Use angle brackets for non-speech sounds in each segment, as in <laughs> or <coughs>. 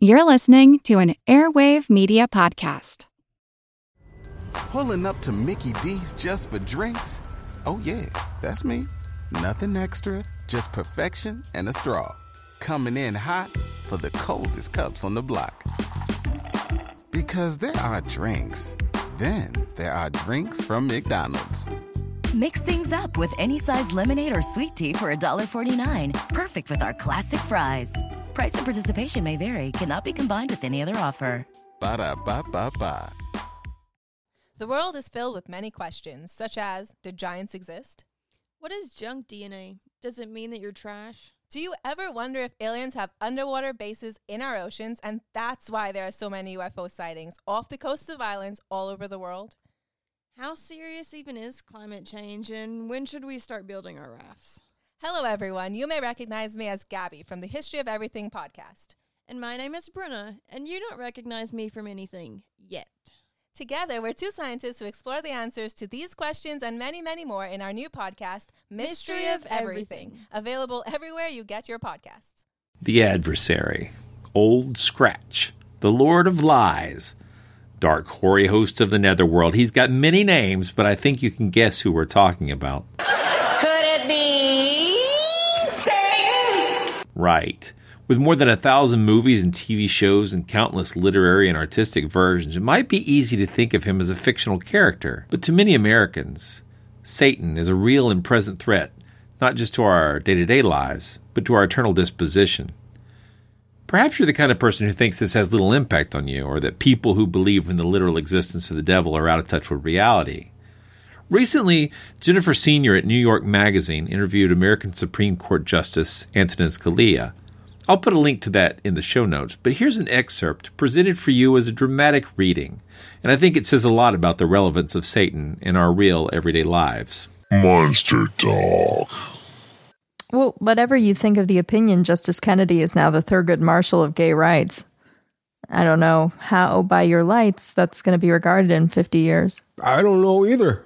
You're listening to an Airwave Media Podcast. Pulling up to Mickey D's just for drinks? Oh, yeah, that's me. Nothing extra, just perfection and a straw. Coming in hot for the coldest cups on the block. Because there are drinks, then there are drinks from McDonald's. Mix things up with any size lemonade or sweet tea for $1.49. Perfect with our classic fries. Price and participation may vary, cannot be combined with any other offer. Ba da ba ba ba. The world is filled with many questions, such as Did giants exist? What is junk DNA? Does it mean that you're trash? Do you ever wonder if aliens have underwater bases in our oceans and that's why there are so many UFO sightings off the coasts of islands all over the world? How serious even is climate change, and when should we start building our rafts? Hello, everyone. You may recognize me as Gabby from the History of Everything podcast. And my name is Bruna, and you don't recognize me from anything yet. Together, we're two scientists who explore the answers to these questions and many, many more in our new podcast, Mystery, Mystery of of Everything, Everything. available everywhere you get your podcasts. The Adversary, Old Scratch, the Lord of Lies, dark, hoary host of the Netherworld. He's got many names, but I think you can guess who we're talking about. Could it be Satan? Right. With more than a thousand movies and TV shows and countless literary and artistic versions, it might be easy to think of him as a fictional character. But to many Americans, Satan is a real and present threat, not just to our day to day lives, but to our eternal disposition. Perhaps you're the kind of person who thinks this has little impact on you, or that people who believe in the literal existence of the devil are out of touch with reality. Recently, Jennifer Senior at New York Magazine interviewed American Supreme Court Justice Antonin Scalia. I'll put a link to that in the show notes, but here's an excerpt presented for you as a dramatic reading, and I think it says a lot about the relevance of Satan in our real everyday lives. Monster Talk. Well, whatever you think of the opinion, Justice Kennedy is now the Thurgood Marshall of gay rights. I don't know how, by your lights, that's going to be regarded in 50 years. I don't know either.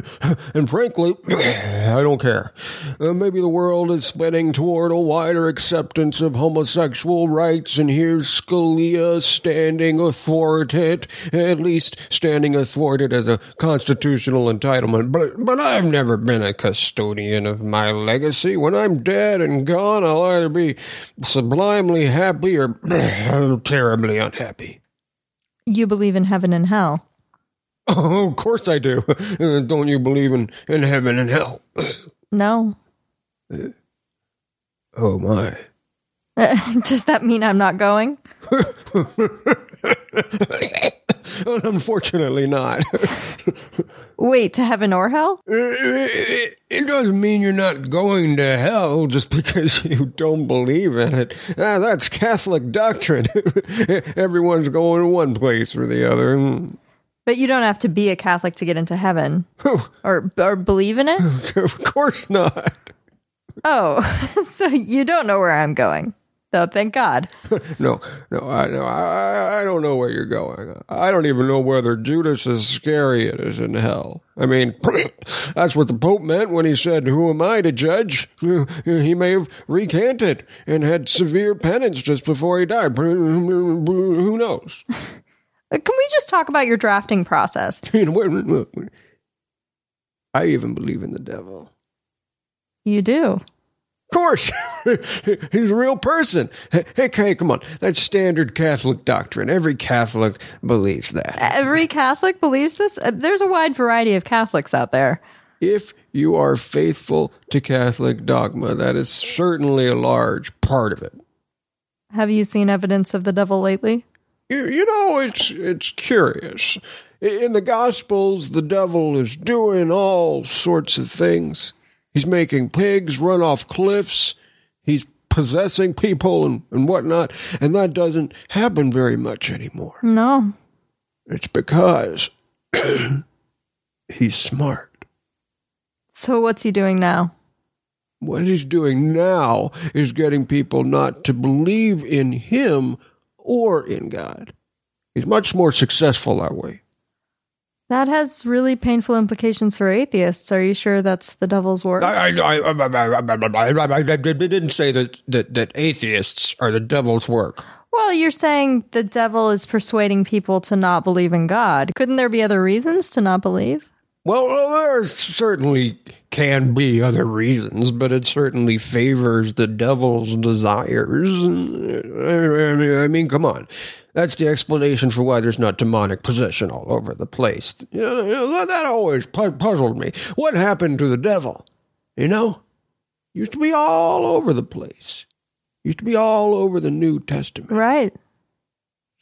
<laughs> and frankly, <coughs> I don't care. Uh, maybe the world is spinning toward a wider acceptance of homosexual rights, and here's Scalia standing athwart it—at least standing athwart it as a constitutional entitlement. But, but I've never been a custodian of my legacy. When I'm dead and gone, I'll either be sublimely happy or <coughs> terribly unhappy. You believe in heaven and hell. Oh, <laughs> of course I do. <laughs> Don't you believe in, in heaven and hell? <coughs> No. <coughs> Oh, my. <laughs> Does that mean I'm not going? <coughs> Unfortunately, not. Wait, to heaven or hell? it, it doesn't mean you're not going to hell just because you don't believe in it. Ah, that's Catholic doctrine. Everyone's going to one place or the other. But you don't have to be a Catholic to get into heaven. or or believe in it? <laughs> of course not. Oh, <laughs> so you don't know where I'm going. Oh, thank God. <laughs> No, no, I, no, I, I don't know where you're going. I don't even know whether Judas Iscariot is in hell. I mean, <clears throat> that's what the Pope meant when he said, "Who am I to judge?" He may have recanted and had severe penance just before he died. Who knows? Uh, Can we just talk about your drafting process? <laughs> I even believe in the devil. You do. Of course, <laughs> he's a real person. Hey, hey, come on. That's standard Catholic doctrine. Every Catholic believes that. Every <laughs> Catholic believes this? Uh, There's a wide variety of Catholics out there. If you are faithful to Catholic dogma, that is certainly a large part of it. Have you seen evidence of the devil lately? You, you know, it's it's curious. In the Gospels, the devil is doing all sorts of things. He's making pigs run off cliffs. He's possessing people and, and whatnot. And that doesn't happen very much anymore. No. It's because <clears throat> he's smart. So what's he doing now? What he's doing now is getting people not to believe in him or in God. He's much more successful that way. That has really painful implications for atheists. Are you sure that's the devil's work? I, I, I, I, didn't say that, that, that atheists are the devil's work. Well, you're saying the devil is persuading people to not believe in God. Couldn't there be other reasons to not believe? Well, there certainly can be other reasons, but it certainly favors the devil's desires. I mean, come on. That's the explanation for why there's not demonic possession all over the place. That always puzzled me. What happened to the devil? You know? Used to be all over the place. Used to be all over the New Testament. Right.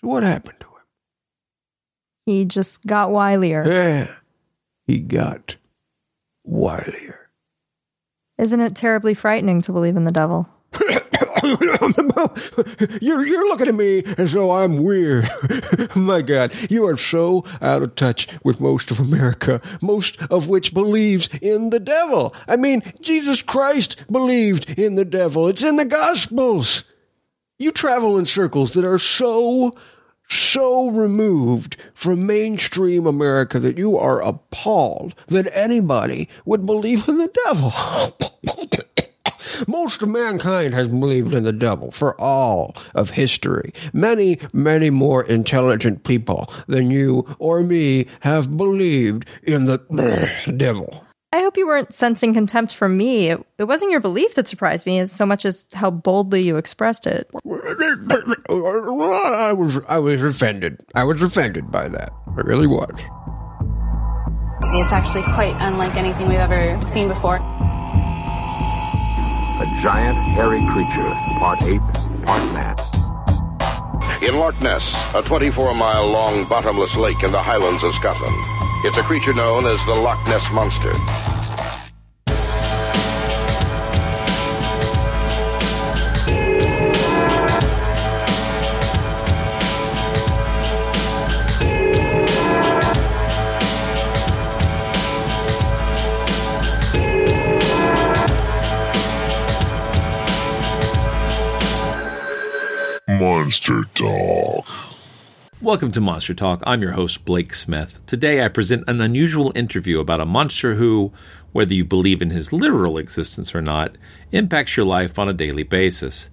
So what happened to him? He just got wilier. Yeah. He got wilier. Isn't it terribly frightening to believe in the devil? <coughs> you're, you're looking at me as though I'm weird. <laughs> My God, you are so out of touch with most of America, most of which believes in the devil. I mean, Jesus Christ believed in the devil. It's in the Gospels. You travel in circles that are so, so removed from mainstream America that you are appalled that anybody would believe in the devil. <laughs> Most of mankind has believed in the devil for all of history. Many, many more intelligent people than you or me have believed in the <clears throat> devil. I hope you weren't sensing contempt from me. It, it wasn't your belief that surprised me as so much as how boldly you expressed it. I was I was offended. I was offended by that. I really was. It's actually quite unlike anything we've ever seen before a giant hairy creature, part ape, part man. In Loch Ness, a 24 mile long bottomless lake in the highlands of Scotland, it's a creature known as the Loch Ness Monster. Monster Talk. Welcome to Monster Talk. I'm your host, Blake Smith. Today I present an unusual interview about a monster who, whether you believe in his literal existence or not, impacts your life on a daily basis.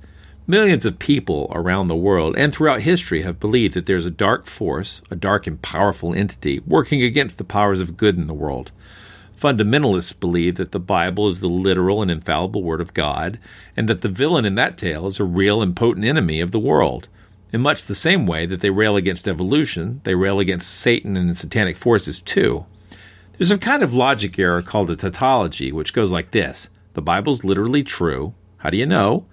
Millions of people around the world and throughout history have believed that there's a dark force, a dark and powerful entity, working against the powers of good in the world. Fundamentalists believe that the Bible is the literal and infallible Word of God, and that the villain in that tale is a real and potent enemy of the world. In much the same way that they rail against evolution, they rail against Satan and his satanic forces too. There's a kind of logic error called a tautology, which goes like this The Bible's literally true. How do you know?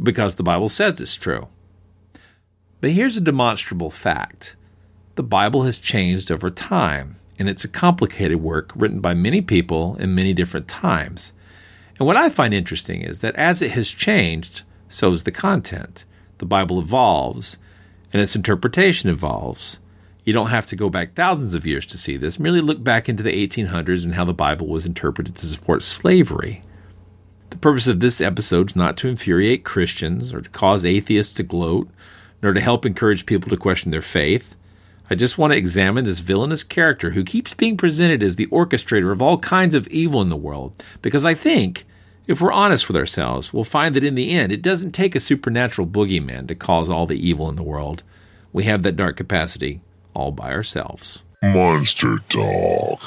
Because the Bible says it's true. But here's a demonstrable fact the Bible has changed over time and it's a complicated work written by many people in many different times. And what I find interesting is that as it has changed, so has the content. The Bible evolves, and its interpretation evolves. You don't have to go back thousands of years to see this. Merely look back into the 1800s and how the Bible was interpreted to support slavery. The purpose of this episode is not to infuriate Christians or to cause atheists to gloat, nor to help encourage people to question their faith. I just want to examine this villainous character who keeps being presented as the orchestrator of all kinds of evil in the world, because I think, if we're honest with ourselves, we'll find that in the end, it doesn't take a supernatural boogeyman to cause all the evil in the world. We have that dark capacity all by ourselves. Monster Talk.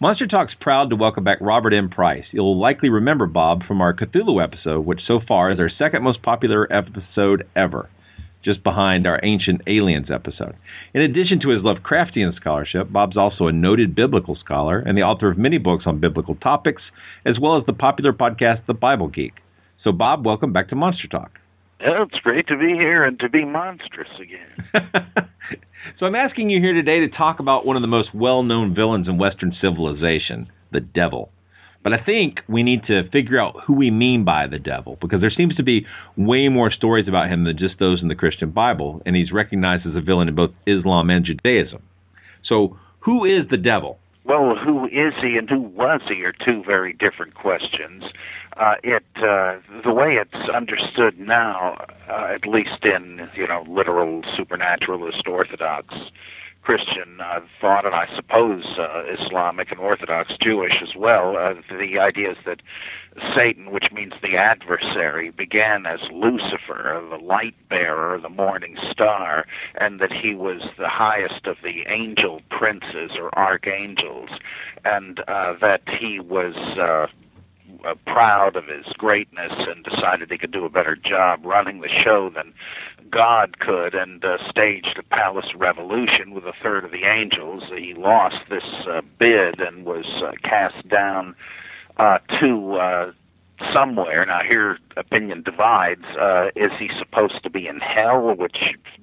Monster Talk's proud to welcome back Robert M. Price. You'll likely remember Bob from our Cthulhu episode, which so far is our second most popular episode ever just behind our Ancient Aliens episode. In addition to his Lovecraftian scholarship, Bob's also a noted biblical scholar and the author of many books on biblical topics, as well as the popular podcast The Bible Geek. So, Bob, welcome back to Monster Talk. Well, it's great to be here and to be monstrous again. <laughs> so, I'm asking you here today to talk about one of the most well known villains in Western civilization, the devil. But I think we need to figure out who we mean by the devil because there seems to be way more stories about him than just those in the Christian Bible, and he's recognized as a villain in both Islam and Judaism. So, who is the devil? Well, who is he and who was he are two very different questions. Uh, it uh, the way it's understood now, uh, at least in you know literal supernaturalist orthodox Christian uh, thought, and I suppose uh, Islamic and Orthodox Jewish as well. Uh, the idea is that Satan, which means the adversary, began as Lucifer, the light bearer, the morning star, and that he was the highest of the angel princes or archangels, and uh, that he was. Uh, uh, proud of his greatness and decided he could do a better job running the show than God could, and uh, staged a palace revolution with a third of the angels. He lost this uh, bid and was uh, cast down uh, to uh, somewhere. Now, here opinion divides. Uh, is he supposed to be in hell, which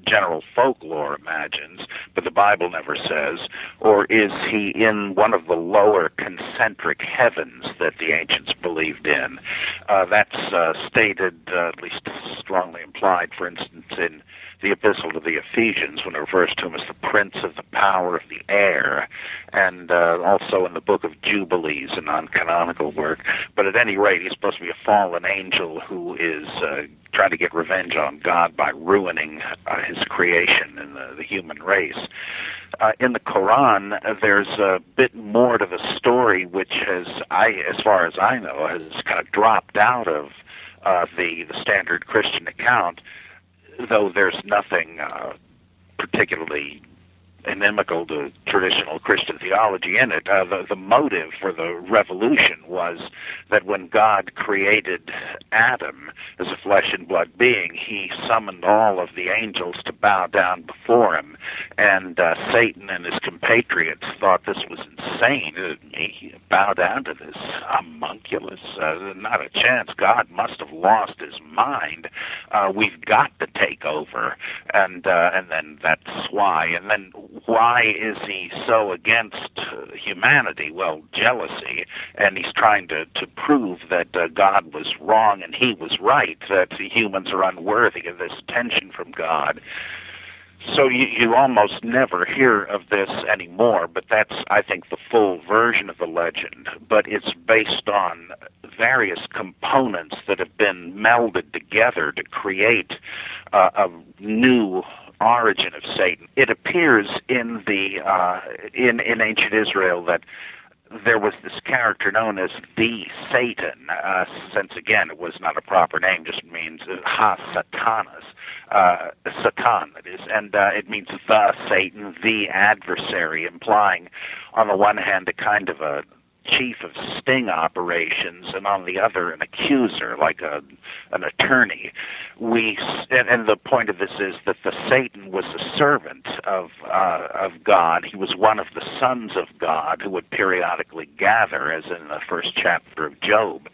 general folklore imagines, but the Bible never says, or is he in one of the lower concentric heavens that the ancients believed in? Uh, that's uh, stated, uh, at least strongly implied, for instance, in the epistle to the Ephesians when it refers to him as the prince of the power of the air, and uh, also in the book of Jubilees, a non canonical work. But at any rate, he's supposed to be a fallen angel who is uh, trying to get revenge on God by ruining uh, his creation and the, the human race. Uh, in the Quran, uh, there's a bit more to the story, which has, I, as far as I know, has kind of dropped out of uh, the the standard Christian account though there's nothing uh, particularly inimical to traditional Christian theology in it. Uh, the, the motive for the revolution was that when God created Adam as a flesh and blood being, he summoned all of the angels to bow down before him. And uh, Satan and his compatriots thought this was insane. Uh, he bow down to this homunculus. Uh, not a chance. God must have lost his mind. Uh, we've got to take over. And uh, and then that's why. And then why is he so against humanity? Well, jealousy, and he's trying to to prove that uh, God was wrong and he was right. That humans are unworthy of this attention from God. So you, you almost never hear of this anymore, but that's, I think, the full version of the legend. But it's based on various components that have been melded together to create uh, a new origin of Satan. It appears in the uh, in in ancient Israel that there was this character known as the Satan, uh, since again it was not a proper name, just means uh, ha satanas, uh, Satan it is, and uh, it means the Satan, the adversary, implying on the one hand a kind of a chief of sting operations, and on the other an accuser, like a an attorney. We and, and the point of this is that the Satan was a servant of uh, of God. He was one of the sons of God who would periodically gather, as in the first chapter of Job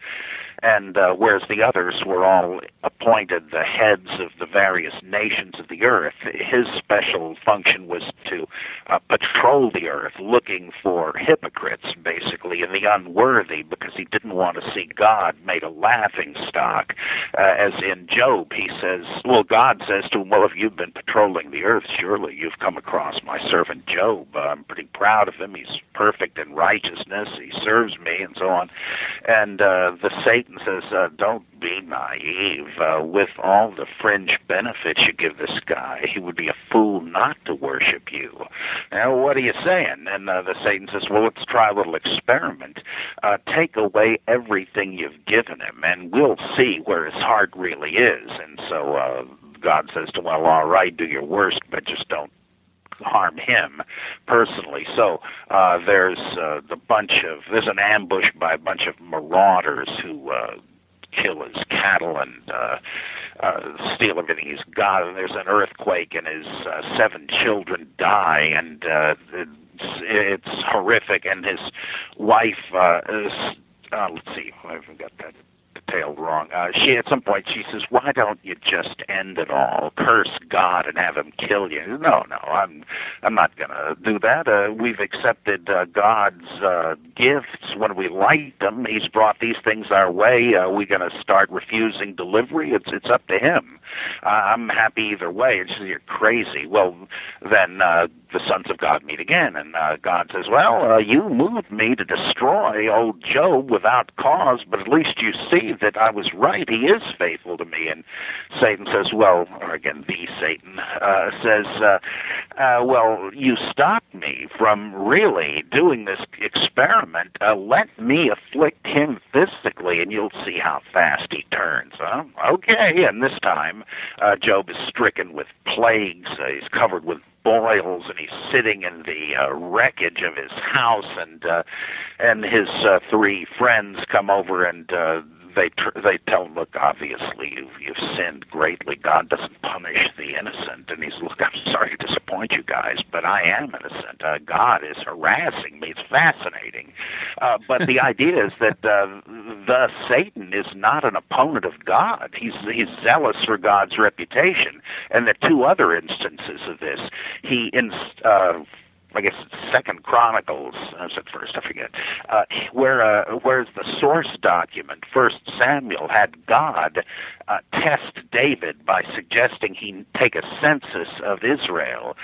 and uh, whereas the others were all appointed the heads of the various nations of the earth, his special function was to uh, patrol the earth looking for hypocrites, basically, and the unworthy, because he didn't want to see God made a laughing stock. Uh, as in Job, he says, well, God says to him, well, if you've been patrolling the earth, surely you've come across my servant Job. Uh, I'm pretty proud of him. He's perfect in righteousness. He serves me, and so on. And uh, the Satan Satan says, uh, don't be naive. Uh, with all the fringe benefits you give this guy, he would be a fool not to worship you. Now, what are you saying? And uh, the Satan says, well, let's try a little experiment. Uh, take away everything you've given him, and we'll see where his heart really is. And so uh, God says to him, well, all right, do your worst, but just don't harm him personally. So uh, there's uh, the bunch of there's an ambush by a bunch of marauders who uh, kill his cattle and uh, uh, steal everything he's got. And there's an earthquake and his uh, seven children die, and uh, it's, it's horrific. And his wife uh, is. Uh, let's see, I haven't got that detailed wrong. Uh, she at some point she says, "Why don't you just end it all? Curse God and have Him kill you?" No, no, I'm I'm not to do that. Uh, we've accepted uh, God's uh, gifts when we light them. He's brought these things our way. Are we going to start refusing delivery? It's it's up to Him. Uh, I'm happy either way. And she says, "You're crazy." Well, then uh, the sons of God meet again, and uh, God says, "Well, uh, you moved me to destroy old Job without cause, but at least you see that I was right. He is faithful to me." And Satan says, "Well," or again, the Satan uh, says, uh, uh, "Well, you stopped me from really doing this experiment. Uh, let me afflict him physically, and you'll see how fast he turns." Huh? Okay, and this time, uh, Job is stricken with plagues. Uh, he's covered with boils and he's sitting in the uh, wreckage of his house and uh, and his uh, three friends come over and uh, they tr- they tell him, look, obviously you've you've sinned greatly. God doesn't punish the innocent, and he's look, I'm sorry to disappoint you guys, but I am innocent. Uh, God is harassing me. It's fascinating, uh, but the <laughs> idea is that uh, the Satan is not an opponent of God. He's he's zealous for God's reputation, and the two other instances of this, he in. Uh, I guess it's Second Chronicles. I said first, I forget. Uh, where uh, where's the source document? First Samuel had God uh, test David by suggesting he take a census of Israel,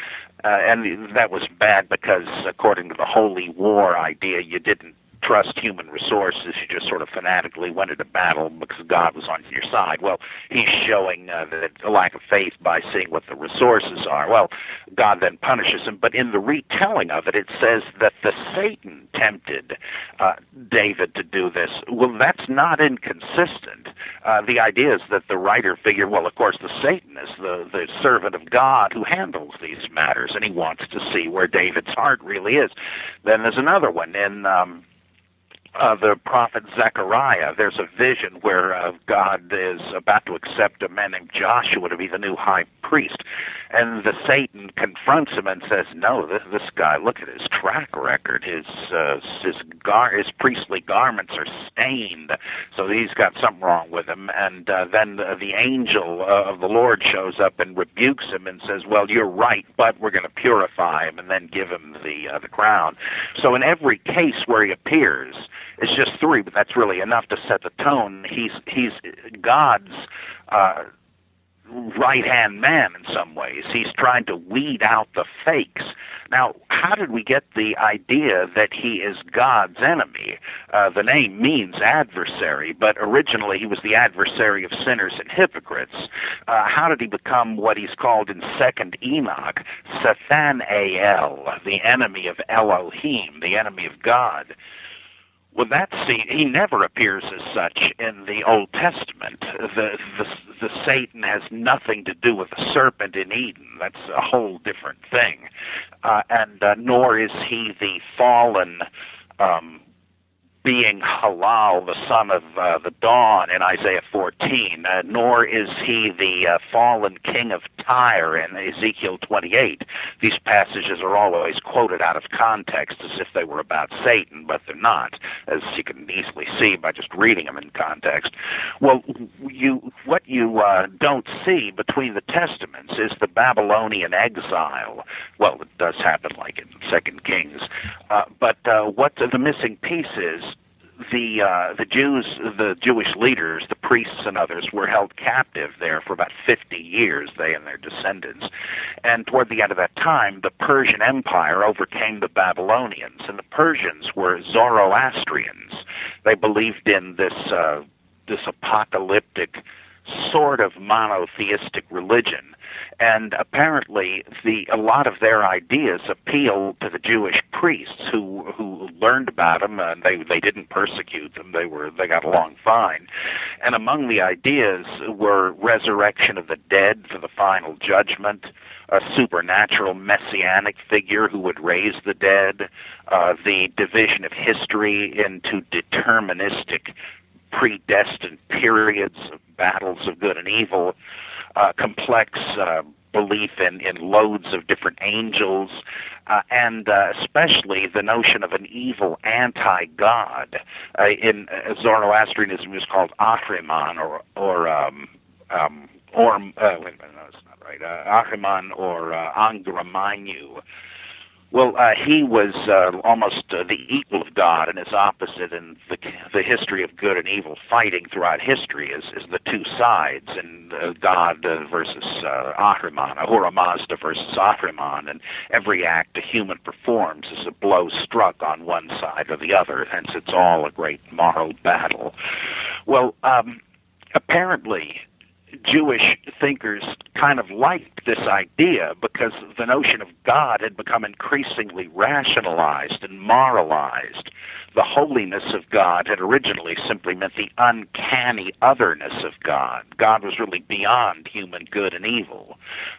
uh, and that was bad because according to the holy war idea, you didn't trust human resources. You just sort of fanatically went into battle because God was on your side. Well, he's showing uh, that a lack of faith by seeing what the resources are. Well, God then punishes him. But in the retelling of it, it says that the Satan tempted uh, David to do this. Well, that's not inconsistent. Uh, the idea is that the writer figured, well, of course, the Satan is the, the servant of God who handles these matters, and he wants to see where David's heart really is. Then there's another one in. Um, uh, the prophet Zechariah, there's a vision where uh, God is about to accept a man named Joshua to be the new high priest. And the Satan confronts him and says, No, this, this guy, look at his track record. His, uh, his, gar- his priestly garments are stained. So he's got something wrong with him. And uh, then uh, the angel uh, of the Lord shows up and rebukes him and says, Well, you're right, but we're going to purify him and then give him the, uh, the crown. So in every case where he appears, it's just three, but that's really enough to set the tone. He's he's God's uh, right hand man in some ways. He's trying to weed out the fakes. Now, how did we get the idea that he is God's enemy? Uh, the name means adversary, but originally he was the adversary of sinners and hypocrites. Uh, how did he become what he's called in Second Enoch, Sethanael, the enemy of Elohim, the enemy of God? Well, that scene, he never appears as such in the Old Testament. The, the, the Satan has nothing to do with the serpent in Eden. That's a whole different thing. Uh, and uh, nor is he the fallen um, being Halal, the son of uh, the dawn in Isaiah 14, uh, nor is he the uh, fallen king of Tyre in Ezekiel 28. These passages are always quoted out of context as if they were about Satan, but they're not, as you can easily see by just reading them in context. Well, you what you uh, don't see between the testaments is the Babylonian exile. Well, it does happen like in Second Kings, uh, but uh, what the missing piece is the uh, the Jews, the Jewish leaders, the priests and others were held captive there for about 50 years, they and their descendants. And toward the end of that time, the Persian Empire overcame the Babylonians, and the Persians were Zoroastrians. They believed in this uh, this apocalyptic sort of monotheistic religion and apparently the a lot of their ideas appealed to the Jewish priests who who learned about them and they they didn't persecute them they were they got along fine. And among the ideas were resurrection of the dead for the final judgment a supernatural messianic figure who would raise the dead uh, the division of history into deterministic predestined periods of battles of good and evil uh, complex uh, belief in, in loads of different angels, uh, and uh, especially the notion of an evil anti-god. Uh, in uh, Zoroastrianism is called Ahriman or or um, um, or uh, wait a minute, no, it's not right. Uh, Ahriman or uh, Angra Mainyu Well, uh, he was uh, almost uh, the equal of God, and his opposite in the the history of good and evil fighting throughout history is is the two sides, and uh, God uh, versus uh, Ahriman, Ahura Mazda versus Ahriman, and every act a human performs is a blow struck on one side or the other. Hence, it's all a great moral battle. Well, um, apparently Jewish thinkers kind of liked this idea because the notion of God had become increasingly rationalized and moralized. The holiness of God had originally simply meant the uncanny otherness of God. God was really beyond human good and evil,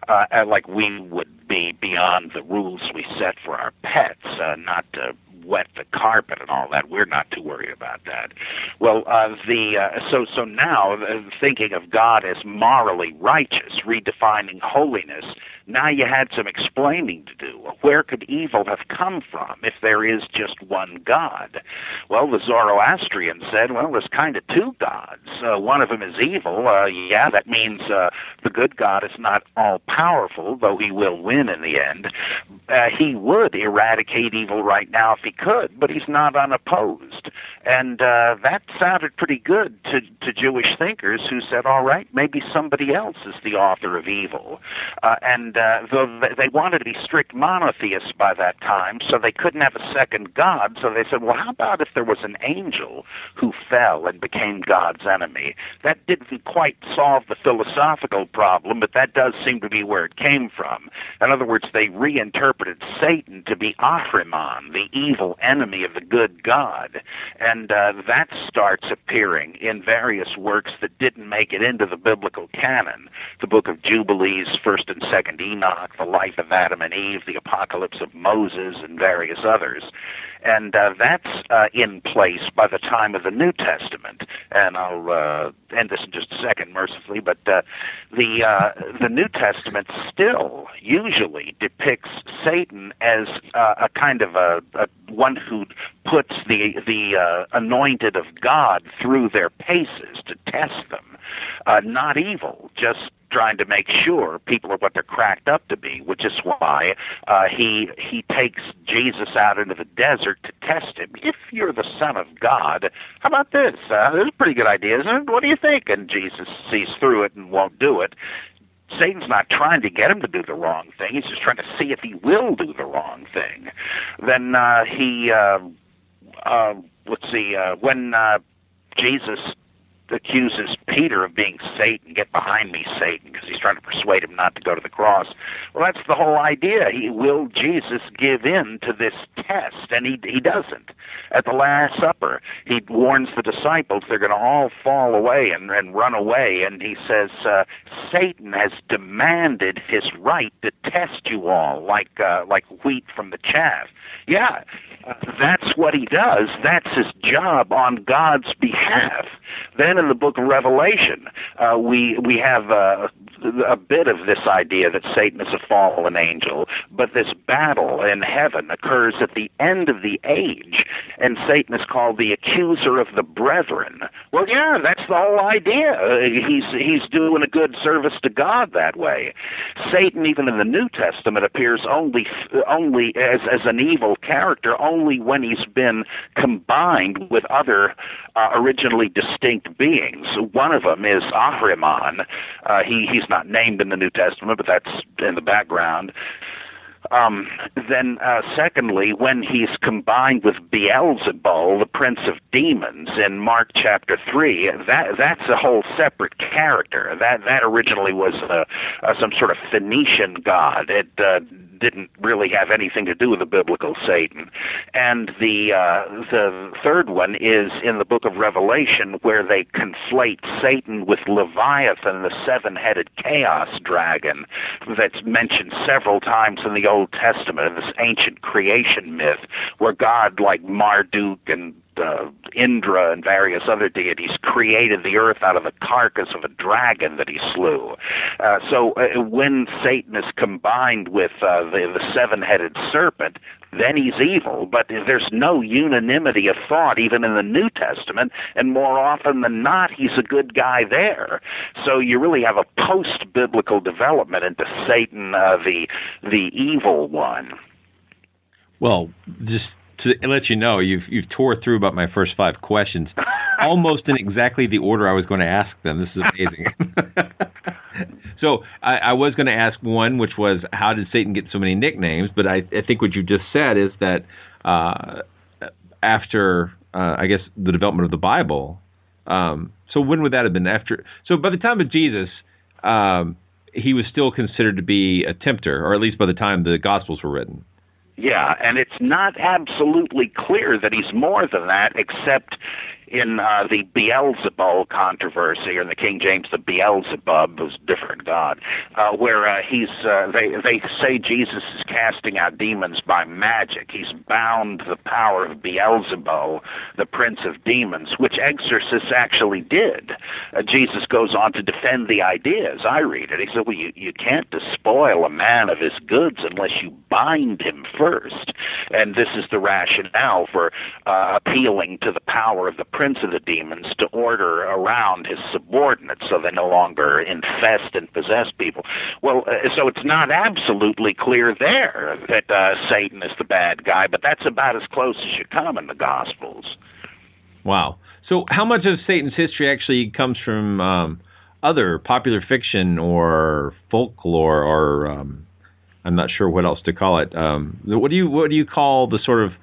uh, like we would be beyond the rules we set for our pets, uh, not to wet the carpet and all that. We're not too worried about that. Well, uh, the uh, so so now uh, thinking of God as morally righteous, redefining holiness. Now you had some explaining to do. Where could evil have come from if there is just one God? Well, the Zoroastrian said, well, there's kind of two gods. Uh, one of them is evil. Uh, yeah, that means uh, the good God is not all powerful, though he will win in the end. Uh, he would eradicate evil right now if he could, but he's not unopposed. And uh, that sounded pretty good to, to Jewish thinkers who said, all right, maybe somebody else is the author of evil. Uh, and uh, though they wanted to be strict monotheists by that time, so they couldn't have a second God, so they said, well, how about if there was an angel who fell and became God's enemy? That didn't quite solve the philosophical problem, but that does seem to be where it came from. In other words, they reinterpreted Satan to be Ahriman, the evil enemy of the good God. And uh, that starts appearing in various works that didn't make it into the biblical canon. The book of Jubilees, 1st and 2nd Enoch, the life of Adam and Eve, the apocalypse of Moses, and various others. And uh, that's uh, in place by the time of the New Testament. And I'll uh, end this in just a second, mercifully. But uh, the uh, the New Testament still usually depicts Satan as uh, a kind of a, a one who puts the the uh, anointed of God through their paces to test them. Uh, not evil, just trying to make sure people are what they're cracked up to be, which is why uh, he he takes Jesus out into the desert to test him. If you're the Son of God, how about this? Uh, this is a pretty good idea, isn't it? What do you think? And Jesus sees through it and won't do it. Satan's not trying to get him to do the wrong thing. He's just trying to see if he will do the wrong thing. Then uh, he, uh, uh, let's see, uh, when uh, Jesus accuses Peter of being Satan. Get behind me, Satan, because he's trying to persuade him not to go to the cross. Well, that's the whole idea. He will Jesus give in to this test, and he he doesn't. At the Last Supper, he warns the disciples they're going to all fall away and, and run away, and he says uh, Satan has demanded his right to test you all like uh, like wheat from the chaff. Yeah, that's what he does. That's his job on God's behalf. Then in the book of Revelation, uh, we we have uh, a bit of this idea that Satan is a fallen angel, but this battle in heaven occurs at the end of the age, and Satan is called the accuser of the brethren. Well, yeah, that's the whole idea. Uh, he's he's doing a good service to God that way. Satan, even in the New Testament, appears only only as as an evil character only when he's been combined with other uh, originally distinct beings. One of them is Ahriman. Uh, he he's not named in the New Testament, but that's in the background. Um, then, uh, secondly, when he's combined with Beelzebul, the prince of demons, in Mark chapter three, that that's a whole separate character. That that originally was uh, uh, some sort of Phoenician god. It uh, didn't really have anything to do with the biblical Satan. And the uh, the third one is in the book of Revelation, where they conflate Satan with Leviathan, the seven-headed chaos dragon, that's mentioned several times in the Old Testament, this ancient creation myth, where God, like Marduk and uh, Indra and various other deities created the earth out of the carcass of a dragon that he slew. Uh, so uh, when Satan is combined with uh, the, the seven-headed serpent, then he's evil. But there's no unanimity of thought even in the New Testament, and more often than not, he's a good guy there. So you really have a post-biblical development into Satan, uh, the the evil one. Well, just to let you know, you've you've tore through about my first five questions, <laughs> almost in exactly the order I was going to ask them. This is amazing. <laughs> so I, I was going to ask one, which was how did Satan get so many nicknames? But I, I think what you just said is that uh, after uh, I guess the development of the Bible. Um, so when would that have been after? So by the time of Jesus, um, he was still considered to be a tempter, or at least by the time the Gospels were written. Yeah, and it's not absolutely clear that he's more than that, except in uh, the Beelzebul controversy, or the King James, the Beelzebub was different god, uh, where uh, he's uh, they they say Jesus is casting out demons by magic. He's bound the power of Beelzebul, the prince of demons, which exorcists actually did. Uh, Jesus goes on to defend the idea as I read it. He said, "Well, you you can't despoil a man of his goods unless you bind him first, and this is the rationale for uh, appealing to the power of the prince of the demons to order around his subordinates so they no longer infest and possess people. Well, uh, so it's not absolutely clear there that uh, Satan is the bad guy, but that's about as close as you come in the Gospels. Wow. So, how much of Satan's history actually comes from um, other popular fiction or folklore, or um, I'm not sure what else to call it? Um, what do you what do you call the sort of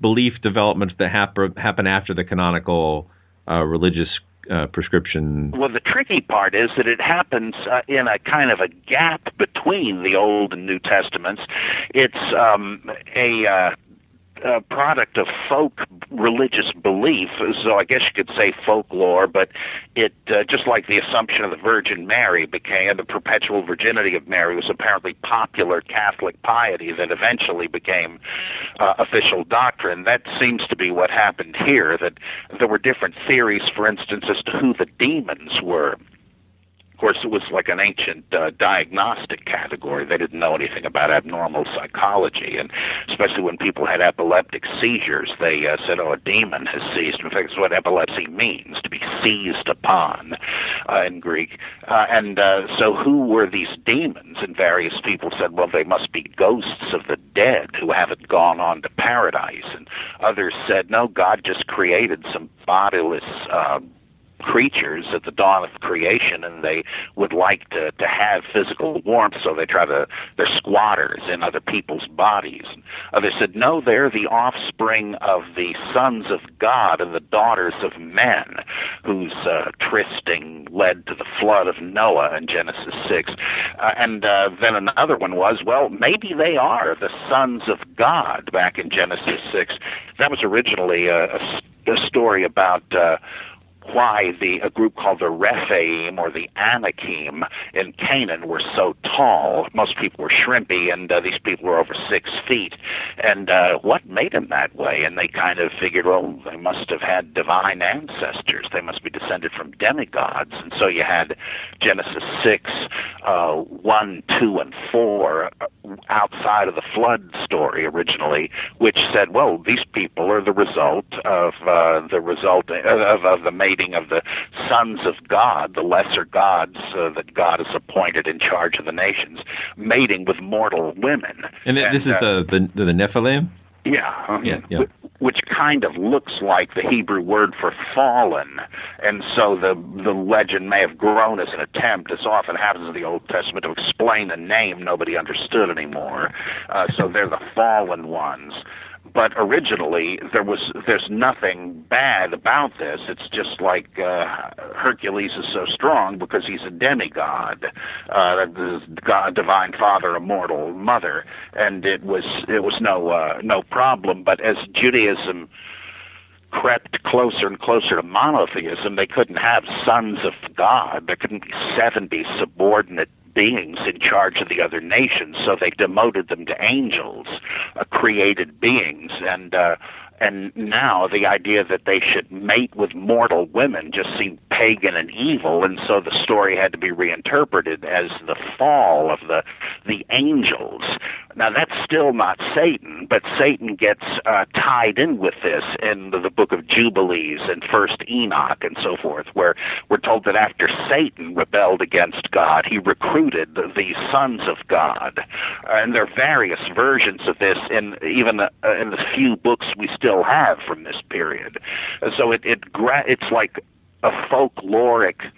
belief developments that happen happen after the canonical uh, religious uh, prescription? Well, the tricky part is that it happens uh, in a kind of a gap between the Old and New Testaments. It's um, a uh, a product of folk religious belief. So I guess you could say folklore, but it uh, just like the Assumption of the Virgin Mary became the perpetual virginity of Mary was apparently popular Catholic piety that eventually became uh, official doctrine. That seems to be what happened here. That there were different theories, for instance, as to who the demons were. Course, it was like an ancient uh, diagnostic category. They didn't know anything about abnormal psychology, and especially when people had epileptic seizures, they uh, said, "Oh, a demon has seized." In fact, it's what epilepsy means to be seized upon uh, in Greek. Uh, and uh, so, who were these demons? And various people said, "Well, they must be ghosts of the dead who haven't gone on to paradise." And others said, "No, God just created some bodiless." Uh, creatures at the dawn of creation and they would like to to have physical warmth so they try to they're squatters in other people's bodies. Others said no they're the offspring of the sons of god and the daughters of men whose uh, trysting led to the flood of noah in genesis 6 uh, and uh, then another one was well maybe they are the sons of god back in genesis 6 that was originally a, a, a story about uh, why the a group called the Rephaim or the Anakim in Canaan were so tall. Most people were shrimpy, and uh, these people were over six feet. And uh, what made them that way? And they kind of figured, well, they must have had divine ancestors. They must be descended from demigods. And so you had Genesis six, uh, one, two, and four uh, outside of the flood story originally, which said, well, these people are the result of uh, the result of, of the mating of the sons of God, the lesser gods uh, that God has appointed in charge of the nations, mating with mortal women. And, and this is uh, the, the the Nephilim. Yeah, um, yeah, yeah. Which kind of looks like the Hebrew word for fallen, and so the the legend may have grown as an attempt, as often happens in the Old Testament, to explain a name nobody understood anymore. Uh, so they're the fallen ones but originally there was there's nothing bad about this. It's just like uh, Hercules is so strong because he's a demigod, uh, God, divine father, immortal mother, and it was it was no uh, no problem. But as Judaism crept closer and closer to monotheism, they couldn't have sons of God. There couldn't be seventy subordinate beings in charge of the other nations, so they demoted them to angels, uh, created beings, and uh, and now the idea that they should mate with mortal women just seemed pagan and evil, and so the story had to be reinterpreted as the fall of the the angels. Now that's still not Satan, but Satan gets uh, tied in with this in the, the book of Jubilees and First Enoch and so forth, where we're told that after Satan rebelled against God, he recruited the, the sons of God, and there are various versions of this in even uh, in the few books we still have from this period. And so it it gra- it's like a folkloric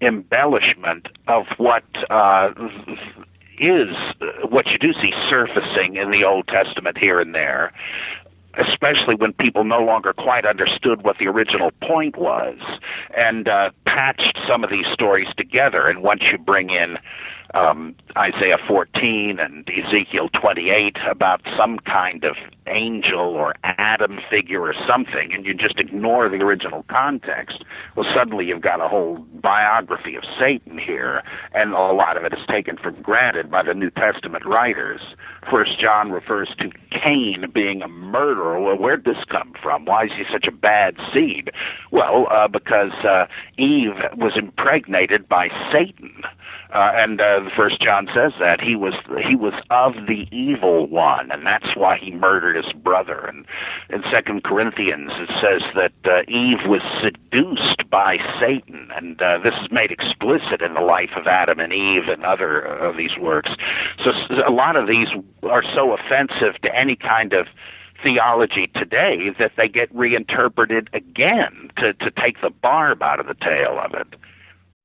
embellishment of what uh, is what you do see surfacing in the Old Testament here and there, especially when people no longer quite understood what the original point was and uh, patched some of these stories together. And once you bring in um, Isaiah 14 and Ezekiel 28 about some kind of angel or Adam figure or something, and you just ignore the original context, well, suddenly you've got a whole biography of Satan here, and a lot of it is taken for granted by the New Testament writers. First John refers to Cain being a murderer. Well, where'd this come from? Why is he such a bad seed? Well, uh, because uh, Eve was impregnated by Satan. Uh, and uh, First John says that he was he was of the evil one, and that's why he murdered his brother. And in Second Corinthians, it says that uh, Eve was seduced by Satan, and uh, this is made explicit in the life of Adam and Eve and other of these works. So a lot of these are so offensive to any kind of theology today that they get reinterpreted again to to take the barb out of the tail of it.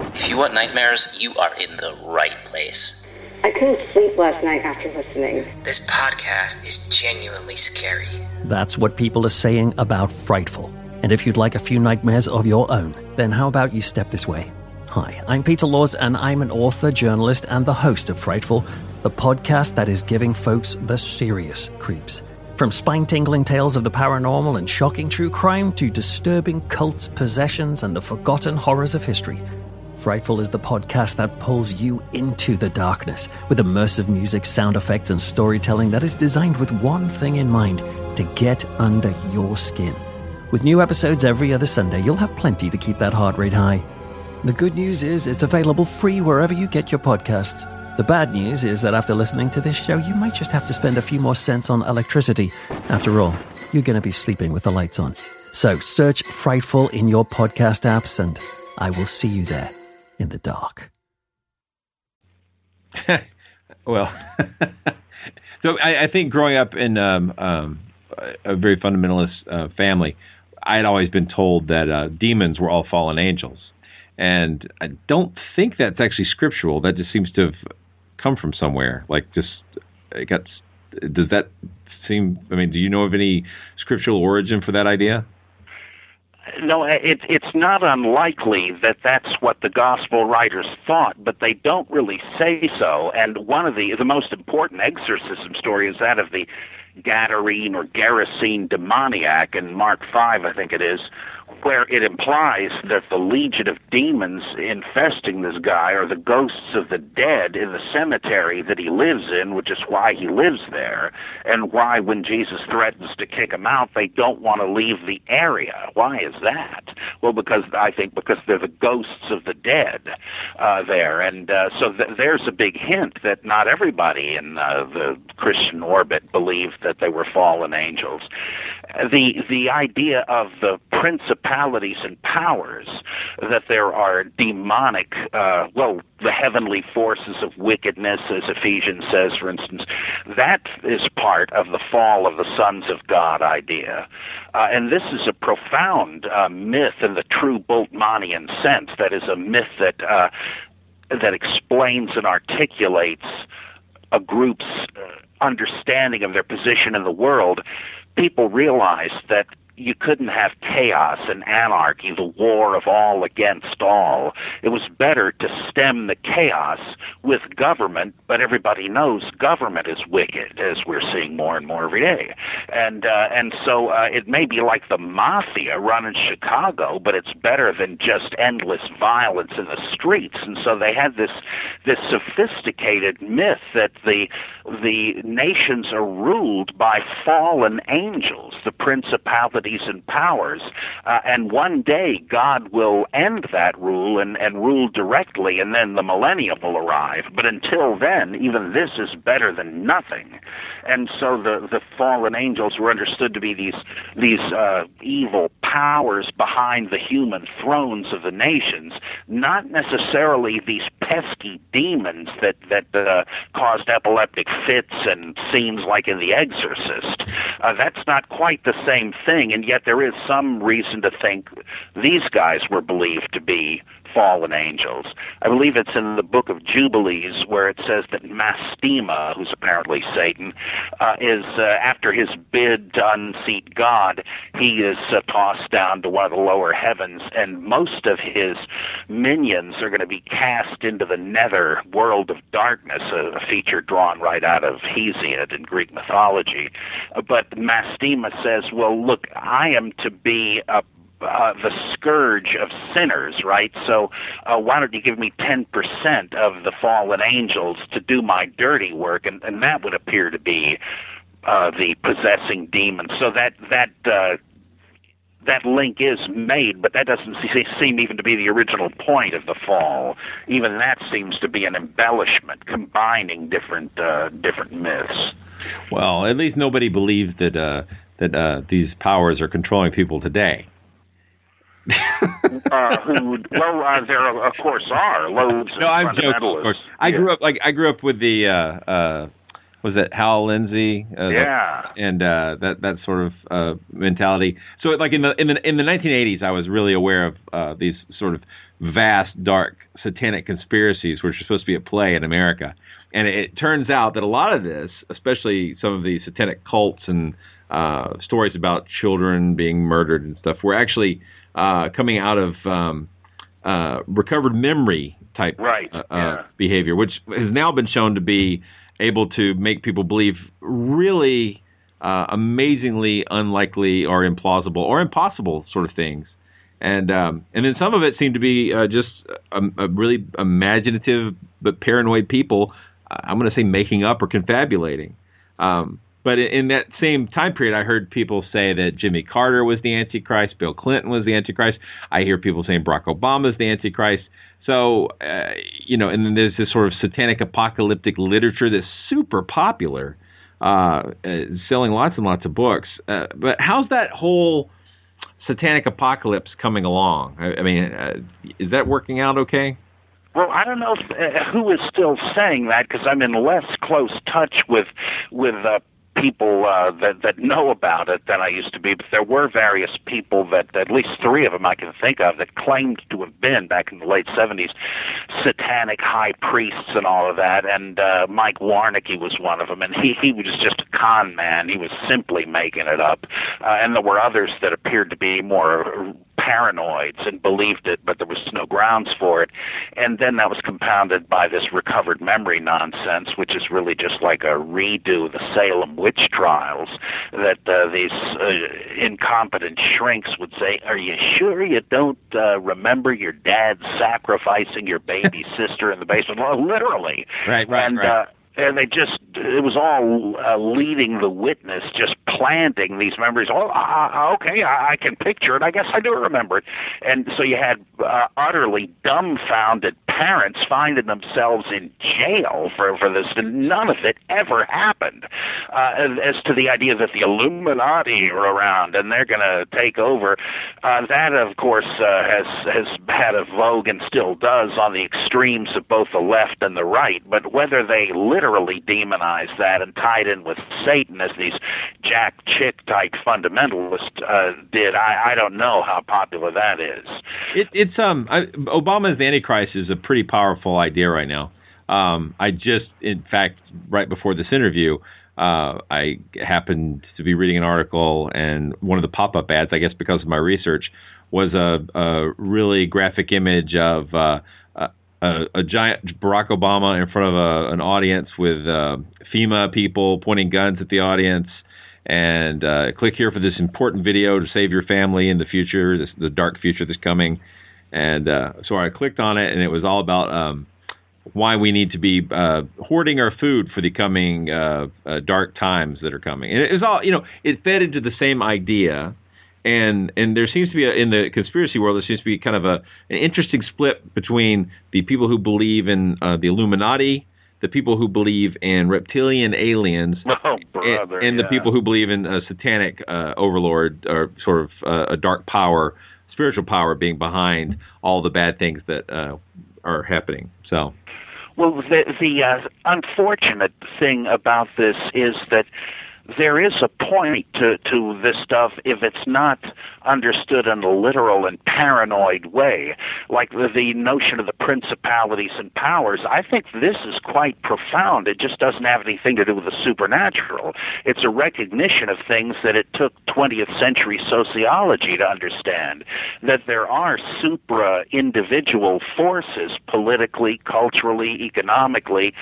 If you want nightmares, you are in the right place. I couldn't sleep last night after listening. This podcast is genuinely scary. That's what people are saying about Frightful. And if you'd like a few nightmares of your own, then how about you step this way? Hi, I'm Peter Laws, and I'm an author, journalist, and the host of Frightful, the podcast that is giving folks the serious creeps. From spine tingling tales of the paranormal and shocking true crime to disturbing cults, possessions, and the forgotten horrors of history. Frightful is the podcast that pulls you into the darkness with immersive music, sound effects, and storytelling that is designed with one thing in mind to get under your skin. With new episodes every other Sunday, you'll have plenty to keep that heart rate high. The good news is it's available free wherever you get your podcasts. The bad news is that after listening to this show, you might just have to spend a few more cents on electricity. After all, you're going to be sleeping with the lights on. So search Frightful in your podcast apps, and I will see you there in the dark. <laughs> well, <laughs> so I, I, think growing up in um, um, a very fundamentalist uh, family, I had always been told that uh, demons were all fallen angels. And I don't think that's actually scriptural. That just seems to have come from somewhere. Like, just, it got, does that seem, I mean, do you know of any scriptural origin for that idea? No, it, it's not unlikely that that's what the gospel writers thought, but they don't really say so. And one of the the most important exorcism story is that of the Gadarene or Gerasene demoniac in Mark five, I think it is, where it implies that the legion of demons infesting this guy are the ghosts of the dead in the cemetery that he lives in, which is why he lives there, and why when Jesus threatens to kick him out, they don't want to leave the area. Why is that? Well, because I think because they're the ghosts of the dead uh, there, and uh, so th- there's a big hint that not everybody in uh, the Christian orbit believed that they were fallen angels. The the idea of the principle principalities and powers, that there are demonic, uh, well, the heavenly forces of wickedness, as Ephesians says, for instance, that is part of the fall of the sons of God idea. Uh, and this is a profound uh, myth in the true Bultmannian sense. That is a myth that uh, that explains and articulates a group's uh, understanding of their position in the world. People realize that you couldn't have chaos and anarchy, the war of all against all. It was better to stem the chaos with government, but everybody knows government is wicked, as we're seeing more and more every day. And uh, and so uh, it may be like the mafia running Chicago, but it's better than just endless violence in the streets. And so they had this this sophisticated myth that the the nations are ruled by fallen angels, the and powers, uh, and one day God will end that rule and, and rule directly, and then the millennium will arrive. But until then, even this is better than nothing. And so the the fallen angels were understood to be these these uh, evil powers behind the human thrones of the nations, not necessarily these pesky demons that that uh, caused epileptic fits and scenes like in The Exorcist. Uh, that's not quite the same thing, and yet there is some reason to think these guys were believed to be fallen angels. I believe it's in the book of Jubilees where it says that Mastema, who's apparently Satan, uh, is uh, after his bid to unseat God, he is uh, tossed down to one of the lower heavens, and most of his minions are going to be cast into the nether world of darkness, a, a feature drawn right out of Hesiod in Greek mythology. But Mastema says, well, look, I am to be a uh, the scourge of sinners, right? So uh, why don't you give me 10% of the fallen angels to do my dirty work? And, and that would appear to be uh, the possessing demon. So that, that, uh, that link is made, but that doesn't seem even to be the original point of the fall. Even that seems to be an embellishment, combining different uh, different myths. Well, at least nobody believes that uh, that uh, these powers are controlling people today. <laughs> uh, who well uh, there of course are loads no, of I'm joking. Of course, I yeah. grew up like I grew up with the uh, uh, was it Hal Lindsey? Uh, yeah, the, and uh, that that sort of uh, mentality. So like in the in the in the 1980s, I was really aware of uh, these sort of vast, dark, satanic conspiracies which are supposed to be at play in America. And it, it turns out that a lot of this, especially some of the satanic cults and uh, stories about children being murdered and stuff, were actually uh, coming out of um, uh, recovered memory type right. uh, yeah. behavior, which has now been shown to be able to make people believe really uh, amazingly unlikely or implausible or impossible sort of things. And um, and then some of it seemed to be uh, just a, a, really imaginative but paranoid people. Uh, I'm going to say making up or confabulating. Um, but in that same time period, I heard people say that Jimmy Carter was the Antichrist, Bill Clinton was the Antichrist. I hear people saying Barack Obama is the Antichrist. So, uh, you know, and then there's this sort of satanic apocalyptic literature that's super popular, uh, uh, selling lots and lots of books. Uh, but how's that whole satanic apocalypse coming along? I, I mean, uh, is that working out okay? Well, I don't know if, uh, who is still saying that because I'm in less close touch with with uh, people uh, that that know about it than I used to be. But there were various people that at least three of them I can think of that claimed to have been back in the late '70s satanic high priests and all of that. And uh, Mike Warnke was one of them, and he he was just a con man. He was simply making it up. Uh, and there were others that appeared to be more paranoids and believed it, but there was no grounds for it. And then that was compounded by this recovered memory nonsense, which is really just like a redo of the Salem witch trials. That uh, these uh, incompetent shrinks would say, "Are you sure you don't uh, remember your dad sacrificing your baby <laughs> sister in the basement?" Well, literally. Right, right, and, right. Uh, and they just it was all uh, leading the witness just planting these memories. Oh uh, okay I, I can picture it. I guess i do remember it. And so you had uh, utterly dumbfounded parents finding themselves in jail for for this none of it ever happened uh, as to the idea that the illuminati are around and they're going to take over uh, that of course uh, has has had a vogue and still does on the extremes of both the left and the right but whether they literally demonize that and tied in with Satan as these Jack Chick type fundamentalists uh, did. I, I don't know how popular that is. It, it's um I, Obama as the Antichrist is a pretty powerful idea right now. um, I just, in fact, right before this interview, uh, I happened to be reading an article, and one of the pop-up ads, I guess because of my research, was a, a really graphic image of uh, a, a, giant Barack Obama in front of a, an audience with uh, FEMA people pointing guns at the audience. And uh, click here for this important video to save your family in the future, this, the dark future that's coming. And uh, so I clicked on it, and it was all about um, why we need to be uh, hoarding our food for the coming uh, uh, dark times that are coming. And it was all, you know, it fed into the same idea. And and there seems to be a, in the conspiracy world there seems to be kind of a an interesting split between the people who believe in uh, the Illuminati, the people who believe in reptilian aliens, <laughs> oh, brother, and, and yeah. the people who believe in a satanic uh, overlord or sort of uh, a dark power, spiritual power being behind all the bad things that uh, are happening. So. Well, the, the uh, unfortunate thing about this is that there is a point to, to this stuff if it's not understood in a literal and paranoid way. Like the, the notion of the principalities and powers, I think this is quite profound. It just doesn't have anything to do with the supernatural. It's a recognition of things that it took 20th century sociology to understand. That there are supra individual forces, politically, culturally, economically,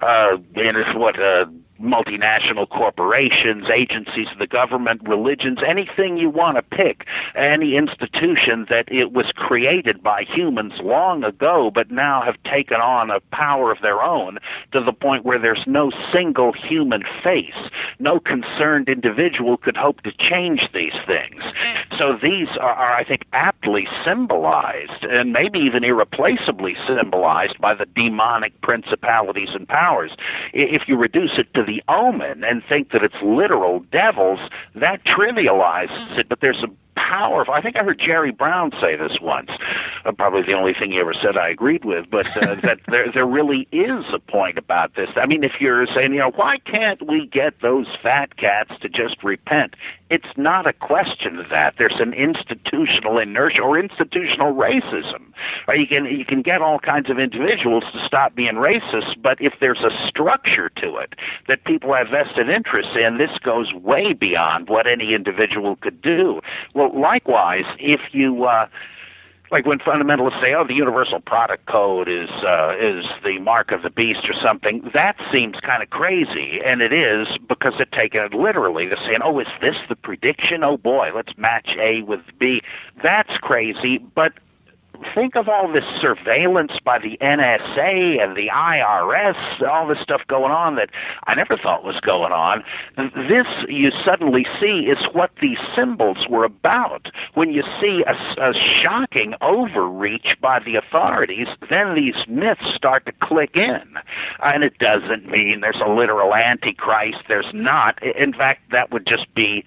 uh, in what, uh, multinational corporations, agencies of the government, religions, anything you want to pick, any institution that it was created by humans long ago, but now have taken on a power of their own to the point where there's no single human face. No concerned individual could hope to change these things. So these are, are I think, aptly symbolized and maybe even irreplaceably symbolized by the demonic principalities and powers. If you reduce it to the omen and think that it's literal devils, that trivializes it. But there's a powerful. I think I heard Jerry Brown say this once. Uh, probably the only thing he ever said I agreed with, but uh, <laughs> that there there really is a point about this. I mean, if you're saying, you know, why can't we get those fat cats to just repent? It's not a question of that. There's an institutional inertia or institutional racism. Or you can you can get all kinds of individuals to stop being racist, but if there's a structure to it that people have vested interests in, this goes way beyond what any individual could do. Well, likewise, if you uh, like when fundamentalists say, "Oh, the universal product code is uh, is the mark of the beast" or something, that seems kind of crazy, and it is because they're taking it literally. They're saying, "Oh, is this the prediction? Oh boy, let's match A with B." That's crazy, but think of all this surveillance by the NSA and the IRS, all this stuff going on that I never thought was going on. This you suddenly see is what these symbols were about. When you see a, a shocking overreach by the authorities, then these myths start to click in. And it doesn't mean there's a literal antichrist. There's not. In fact, that would just be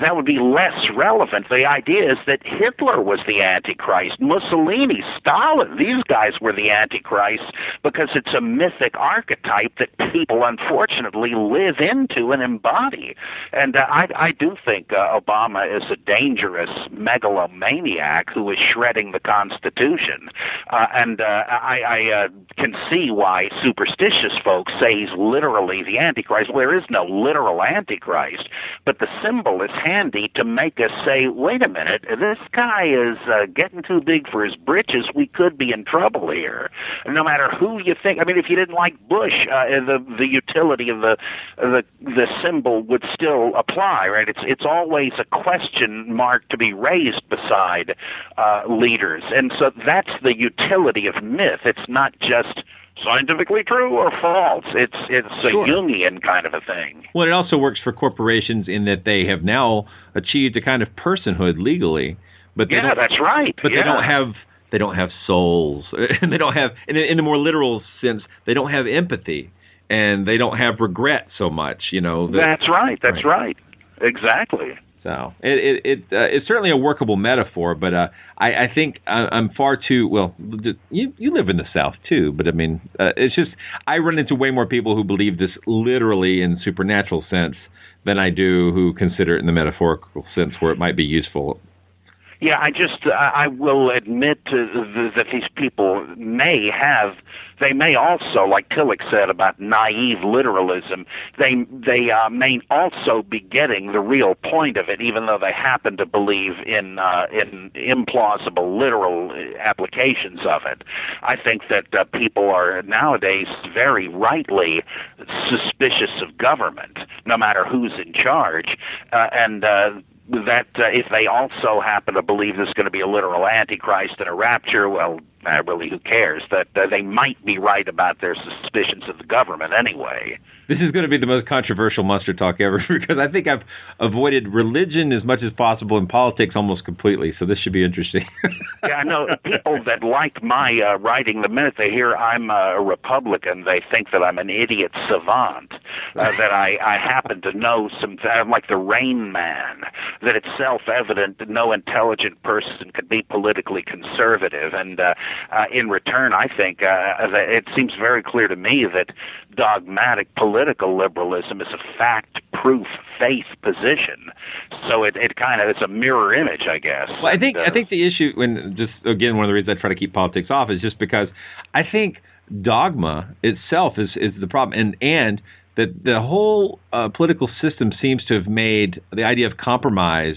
that would be less relevant. The idea is that Hitler was the Antichrist, Mussolini, Stalin, these guys were the Antichrist because it's a mythic archetype that people unfortunately live into and embody. And uh, I, I do think uh, Obama is a dangerous megalomaniac who is shredding the Constitution. Uh, and uh, I, I uh, can see why superstitious folks say he's literally the Antichrist. Well, there is no literal Antichrist, but the symbol is handy to make us say, wait a minute, this guy is uh, getting too big for his britches. We could be in trouble here. No matter who you think. I mean, if you didn't like Bush, uh, the the utility of the the the symbol would still apply, right? It's it's always a question mark to be raised beside uh, leaders, and so that's the utility of myth. It's not just scientifically true or false. It's it's a Sure. Jungian kind of a thing. Well, it also works for corporations in that they have now achieved a kind of personhood legally, but they Yeah, that's right. But they don't have they don't have souls, <laughs> and they don't have in, a- in a more literal sense they don't have empathy, and they don't have regret so much. You know. that- That's right. That's right. Exactly. So it it, it uh, it's certainly a workable metaphor, but uh, I, I think I, I'm far too well. You you live in the South too, but I mean, uh, it's just I run into way more people who believe this literally in supernatural sense than I do who consider it in the metaphorical sense where it might be useful. Yeah, I just I I will admit that these people may have they may also, like Tillich said about naive literalism, they they uh, may also be getting the real point of it, even though they happen to believe in uh, in implausible literal uh, applications of it. I think that uh, people are nowadays very rightly suspicious of government, no matter who's in charge, uh, and. That uh, if they also happen to believe there's going to be a literal antichrist and a rapture, well, uh, really, who cares? That uh, they might be right about their suspicions of the government anyway. This is going to be the most controversial monster talk ever <laughs> because I think I've avoided religion as much as possible and politics almost completely. So this should be interesting. <laughs> yeah, I know people that like my uh, writing. The minute they hear I'm a Republican, they think that I'm an idiot savant. Uh, that I, I happen to know some. I'm like the Rain Man. That it's self-evident that no intelligent person could be politically conservative, and uh, uh, in return, I think uh, it seems very clear to me that dogmatic political liberalism is a fact-proof faith position. So it, it kind of it's a mirror image, I guess. Well, I think and, uh, I think the issue, when just again one of the reasons I try to keep politics off is just because I think dogma itself is is the problem, and and that the whole uh, political system seems to have made the idea of compromise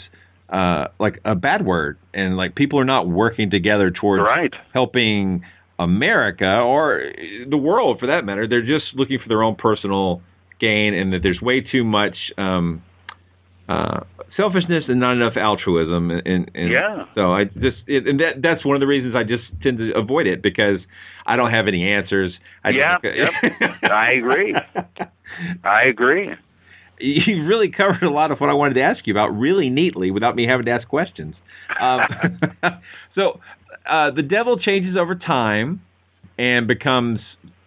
uh, like a bad word, and like people are not working together towards right. helping America or the world for that matter. They're just looking for their own personal gain, and that there's way too much um, uh, selfishness and not enough altruism. And, and yeah. So I just it, and that that's one of the reasons I just tend to avoid it because I don't have any answers. I yeah. <laughs> Yep. I agree. I agree you really covered a lot of what I wanted to ask you about really neatly without me having to ask questions. Um, <laughs> so uh, the devil changes over time and becomes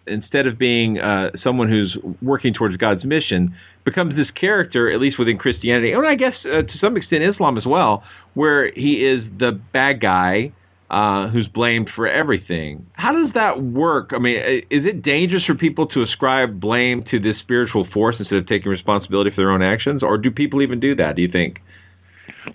instead of being uh, someone who's working towards God's mission, becomes this character, at least within Christianity, and I guess uh, to some extent Islam as well, where he is the bad guy uh, who's blamed for everything. How does that work? I mean, is it dangerous for people to ascribe blame to this spiritual force instead of taking responsibility for their own actions, or do people even do that? Do you think?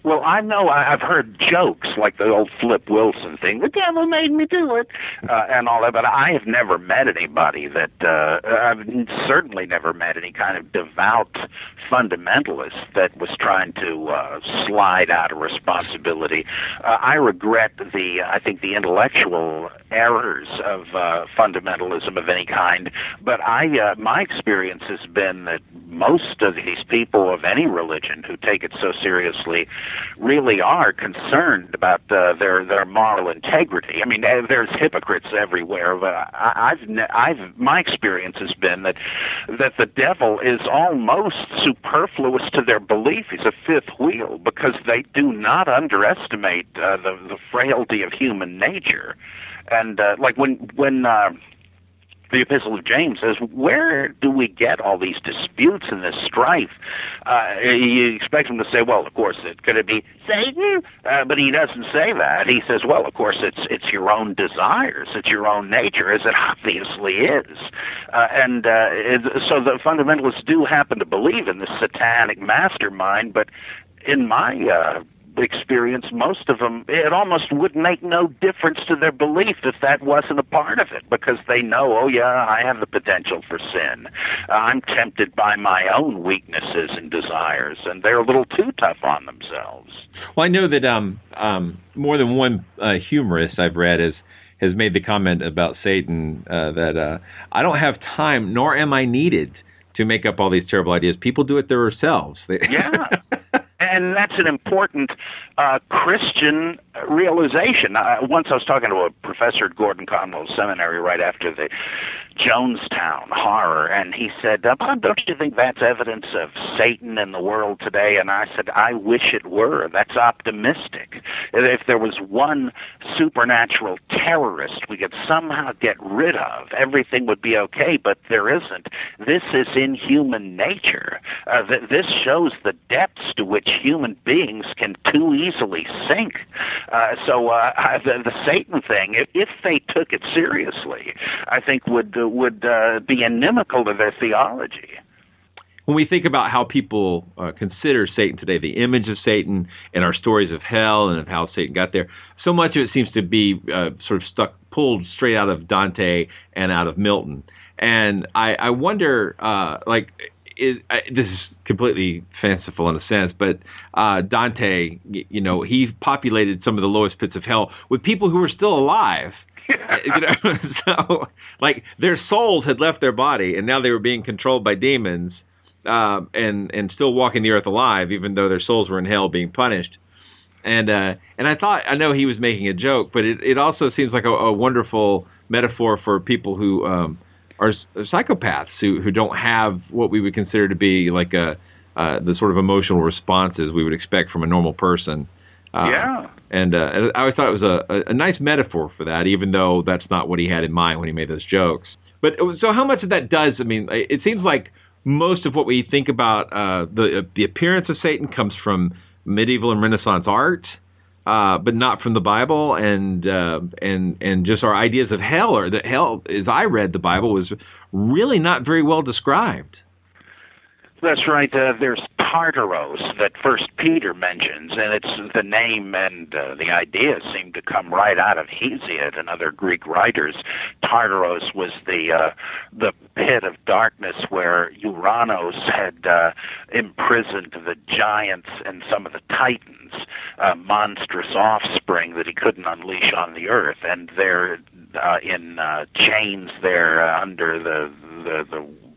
Well, I know I've heard jokes like the old Flip Wilson thing, the devil made me do it, uh, and all that, but I have never met anybody that, uh, I've certainly never met any kind of devout fundamentalist that was trying to uh, slide out of responsibility. Uh, I regret the, I think, the intellectual errors of uh, fundamentalism of any kind, but I, uh, my experience has been that most of these people of any religion who take it so seriously really are concerned about uh, their their moral integrity. I mean, uh, there's hypocrites everywhere, but I, I've I've my experience has been that that the devil is almost superfluous to their belief. He's a fifth wheel because they do not underestimate uh, the the frailty of human nature, and uh, like when when. Uh, the Epistle of James says, where do we get all these disputes and this strife? Uh, you expect him to say, well, of course, it could it be Satan? Uh, but he doesn't say that. He says, well, of course, it's it's your own desires, it's your own nature, as it obviously is. Uh, and uh, it, so the fundamentalists do happen to believe in this satanic mastermind, but in my uh, experience, most of them, it almost would make no difference to their belief if that wasn't a part of it because they know, oh, yeah, I have the potential for sin. Uh, I'm tempted by my own weaknesses and desires, and they're a little too tough on themselves. Well, I know that um, um, more than one uh, humorist I've read has has made the comment about Satan uh, that uh, I don't have time, nor am I needed to make up all these terrible ideas. People do it themselves. yeah. <laughs> and that's an important uh, Christian realization. Once I was talking to a professor at Gordon Conwell Seminary right after the Jonestown horror, and he said, uh, don't you think that's evidence of Satan in the world today? And I said, I wish it were. That's optimistic. If there was one supernatural terrorist we could somehow get rid of, everything would be okay, but there isn't. This is in human nature. Uh, th- this shows the depths to which human beings can too easily sink. Uh, so uh, the, the Satan thing, if, if they took it seriously, I think would uh, would uh, be inimical to their theology. when we think about how people uh, consider Satan today, the image of Satan and our stories of hell and of how Satan got there, so much of it seems to be uh, sort of stuck, pulled straight out of Dante and out of Milton. And I, I wonder, uh, like, is, I, this is completely fanciful in a sense, but uh, Dante, you know, he populated some of the lowest pits of hell with people who were still alive. <laughs> you know, <laughs> so like their souls had left their body, and now they were being controlled by demons, uh, and and still walking the earth alive, even though their souls were in hell being punished. And uh, and I thought I know he was making a joke, but it, it also seems like a, a wonderful metaphor for people who um, are psychopaths who who don't have what we would consider to be like a uh, the sort of emotional responses we would expect from a normal person. Uh, yeah. And uh, I always thought it was a, a nice metaphor for that, even though that's not what he had in mind when he made those jokes. But so, how much of that does? I mean, it seems like most of what we think about uh, the the appearance of Satan comes from medieval and Renaissance art uh, but not from the Bible, and uh, and and just our ideas of hell, or that hell, as I read the Bible, was really not very well described. That's right. Uh, there's Tartaros that First Peter mentions, and it's the name and uh, the idea seem to come right out of Hesiod and other Greek writers. Tartaros was the uh, the pit of darkness where Uranos had uh, imprisoned the giants and some of the titans, uh, monstrous offspring that he couldn't unleash on the earth, and they're uh, in uh, chains there uh, under the the the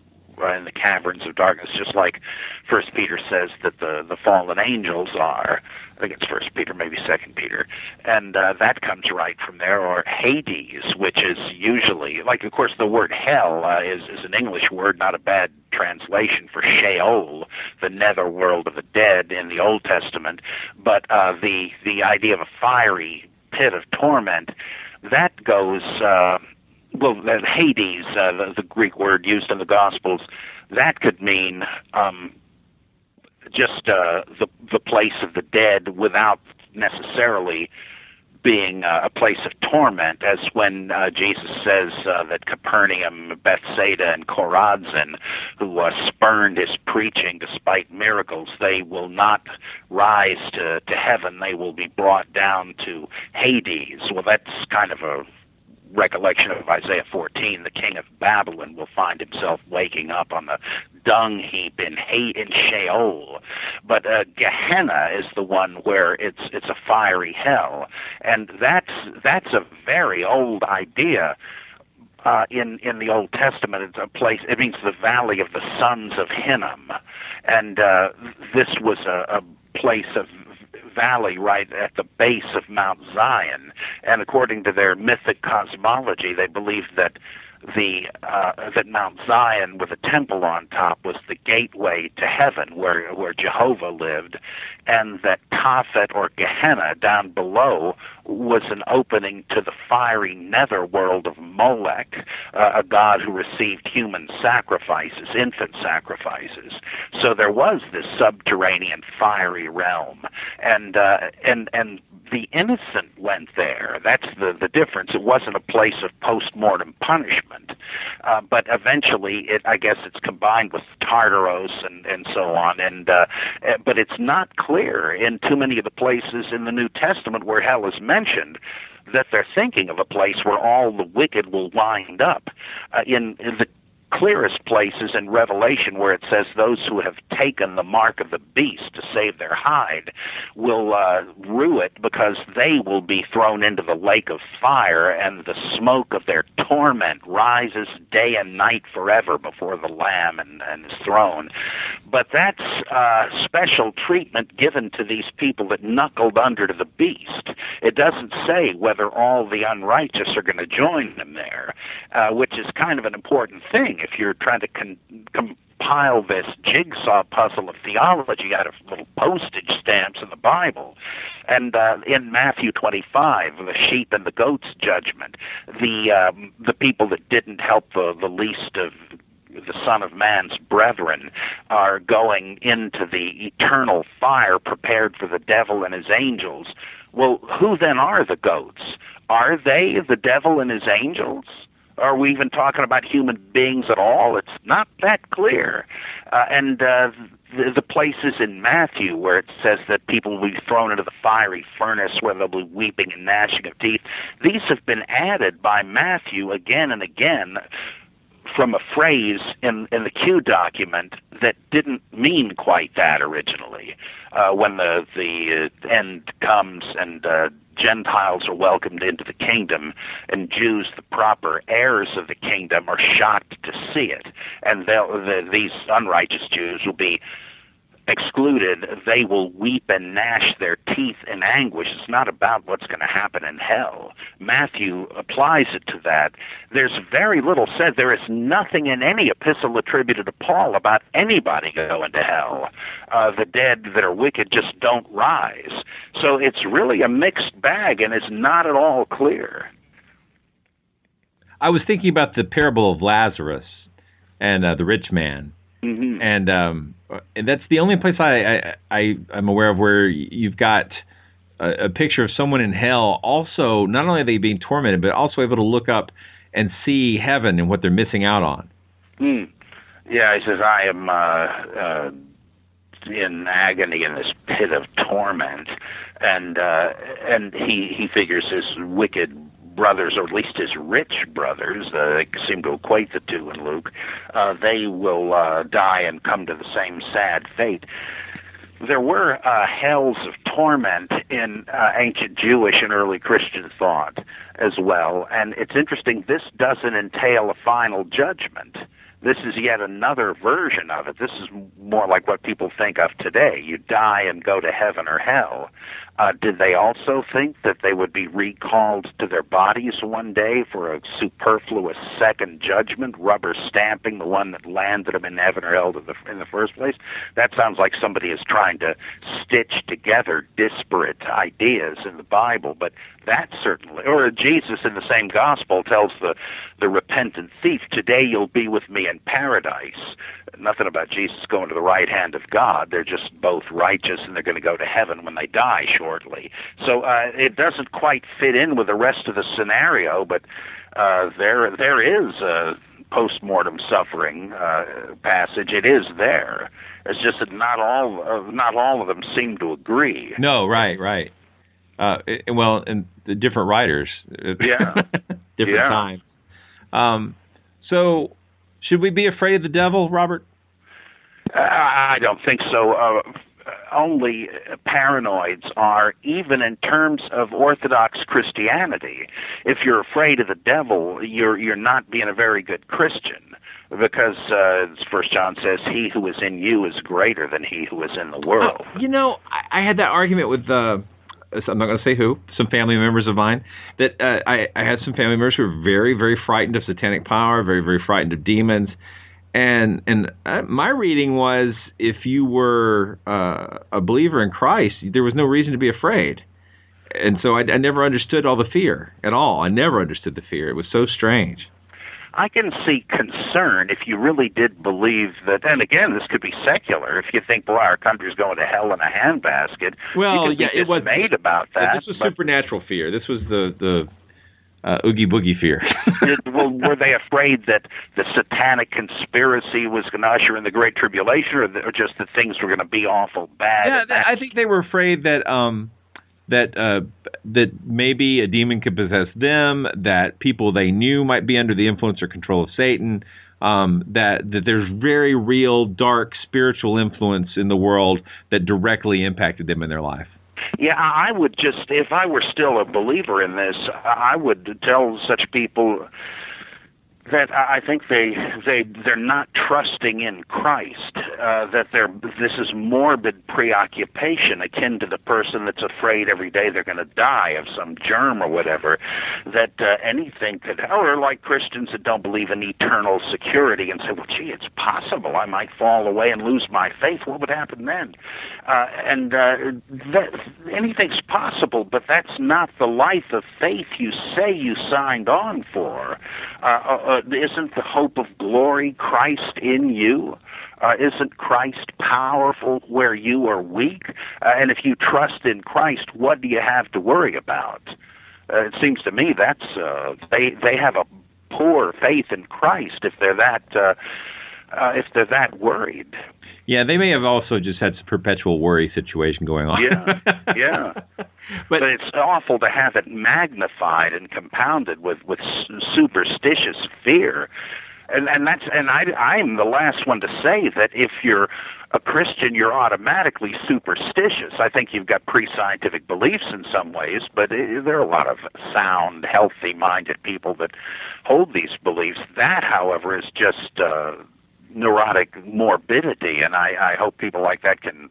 in the caverns of darkness, just like First Peter says that the the fallen angels are. I think it's First Peter, maybe Second Peter, and uh, that comes right from there. Or Hades, which is usually like, of course, the word hell uh, is is an English word, not a bad translation for Sheol, the nether world of the dead in the Old Testament. But uh, the the idea of a fiery pit of torment that goes. Uh, well, Hades, uh, the, the Greek word used in the Gospels, that could mean um, just uh, the the place of the dead without necessarily being uh, a place of torment, as when uh, Jesus says uh, that Capernaum, Bethsaida, and Chorazin, who uh, spurned his preaching despite miracles, they will not rise to, to heaven. They will be brought down to Hades. Well, that's kind of a recollection of Isaiah 14, the king of Babylon will find himself waking up on the dung heap in hate in Sheol. But uh, Gehenna is the one where it's it's a fiery hell, and that's that's a very old idea. Uh, in in the Old Testament, it's a place. It means the valley of the sons of Hinnom, and uh, this was a, a place of valley right at the base of Mount Zion. And according to their mythic cosmology, they believed that the uh, that Mount Zion with a temple on top was the gateway to heaven where where Jehovah lived, and that Tophet or Gehenna down below was an opening to the fiery nether world of Molech, uh, a god who received human sacrifices, infant sacrifices. So there was this subterranean fiery realm, and uh, and and the innocent went there. That's the the difference. It wasn't a place of post mortem punishment, uh, but eventually, it I guess it's combined with Tartaros and and so on. And uh, eh, but it's not clear in too many of the places in the New Testament where hell is mentioned that they're thinking of a place where all the wicked will wind up. Uh, in, in the clearest places in Revelation where it says those who have taken the mark of the beast to save their hide will uh, rue it because they will be thrown into the lake of fire, and the smoke of their torment rises day and night forever before the Lamb and, and his throne. But that's uh, special treatment given to these people that knuckled under to the beast. It doesn't say whether all the unrighteous are going to join them there, uh, which is kind of an important thing if you're trying to con- compile this jigsaw puzzle of theology out of little postage stamps in the Bible. And uh, in Matthew 25, the sheep and the goats judgment, the um, the people that didn't help the, the least of the Son of Man's brethren are going into the eternal fire prepared for the devil and his angels. Well, who then are the goats? Are they the devil and his angels? Are we even talking about human beings at all? It's not that clear. Uh, and uh, the, the places in Matthew where it says that people will be thrown into the fiery furnace where they'll be weeping and gnashing of teeth, these have been added by Matthew again and again from a phrase in in the Q document that didn't mean quite that originally. Uh, when the the uh, end comes and uh, Gentiles are welcomed into the kingdom, and Jews, the proper heirs of the kingdom, are shocked to see it, and the, these unrighteous Jews will be excluded, they will weep and gnash their teeth in anguish. It's not about what's going to happen in hell. Matthew applies it to that. There's very little said. There is nothing in any epistle attributed to Paul about anybody going to hell. Uh, the dead that are wicked just don't rise. So it's really a mixed bag and it's not at all clear. I was thinking about the parable of Lazarus and uh, the rich man. Mm-hmm. And um, and that's the only place I, I, I am aware of where you've got a, a, picture of someone in hell. Also, not only are they being tormented, but also able to look up and see heaven and what they're missing out on. Mm. Yeah, he says, "I am uh, uh, in agony in this pit of torment," and uh, and he he figures his wicked brothers, or at least his rich brothers, uh, they seem to equate the two in Luke, uh, they will uh, die and come to the same sad fate. There were uh, hells of torment in uh, ancient Jewish and early Christian thought as well, and it's interesting. This doesn't entail a final judgment. This is yet another version of it. This is more like what people think of today. You die and go to heaven or hell. Uh, did they also think that they would be recalled to their bodies one day for a superfluous second judgment, rubber stamping the one that landed them in heaven or hell in the first place? That sounds like somebody is trying to stitch together disparate ideas in the Bible, but that certainly, or Jesus in the same gospel tells the the repentant thief, "Today you'll be with me in paradise." Nothing about Jesus going to the right hand of God. They're just both righteous, and they're going to go to heaven when they die shortly. So uh, it doesn't quite fit in with the rest of the scenario, but uh, there there is a post-mortem suffering uh, passage. It is there. It's just that not all uh, not all of them seem to agree. No, right, right. Uh, it, well, and the different writers. <laughs> Yeah. different yeah. times. Um, so, should we be afraid of the devil, Robert? Uh, I don't think so. Uh, only paranoids are, even in terms of Orthodox Christianity. If you're afraid of the devil, you're you're not being a very good Christian, because uh, First John says, "He who is in you is greater than he who is in the world." Uh, you know, I, I had that argument with. Uh, I'm not going to say who, some family members of mine, that uh, I, I had some family members who were very, very frightened of satanic power, very, very frightened of demons. And and uh, my reading was if you were uh, a believer in Christ, there was no reason to be afraid. And so I, I never understood all the fear at all. I never understood the fear. It was so strange. I can see concern if you really did believe that. And again, this could be secular. If you think, boy, our country's going to hell in a handbasket, well, you yeah, it was made about that. This was but, supernatural fear. This was the the uh, oogie boogie fear. <laughs> well, were they afraid that the satanic conspiracy was going to usher in the Great Tribulation, or, the, or just that things were going to be awful bad? Yeah, I think they were afraid that um, that uh, that maybe a demon could possess them, that people they knew might be under the influence or control of Satan. Um, that that there's very real dark spiritual influence in the world that directly impacted them in their life. Yeah, I would just, if I were still a believer in this, I would tell such people that I think they they they're not trusting in Christ. Uh, that they're this is morbid preoccupation, akin to the person that's afraid every day they're going to die of some germ or whatever. That uh, anything could, or like Christians that don't believe in eternal security and say, well, gee, it's possible I might fall away and lose my faith. What would happen then? Uh, and uh, that, anything's possible, but that's not the life of faith you say you signed on for. Uh, uh, isn't the hope of glory Christ in you? Uh, isn't Christ powerful where you are weak? Uh, and if you trust in Christ, what do you have to worry about? Uh, it seems to me that's uh, they they have a poor faith in Christ if they're that uh, uh, if they're that worried. Yeah, they may have also just had some perpetual worry situation going on. Yeah, <laughs> yeah. but, it's awful to have it magnified and compounded with with superstitious fear and and that's and I I'm the last one to say that if you're a Christian, you're automatically superstitious. I think you've got pre-scientific beliefs in some ways, but it, there are a lot of sound, healthy-minded people that hold these beliefs. That, however, is just uh, neurotic morbidity, and I, I hope people like that can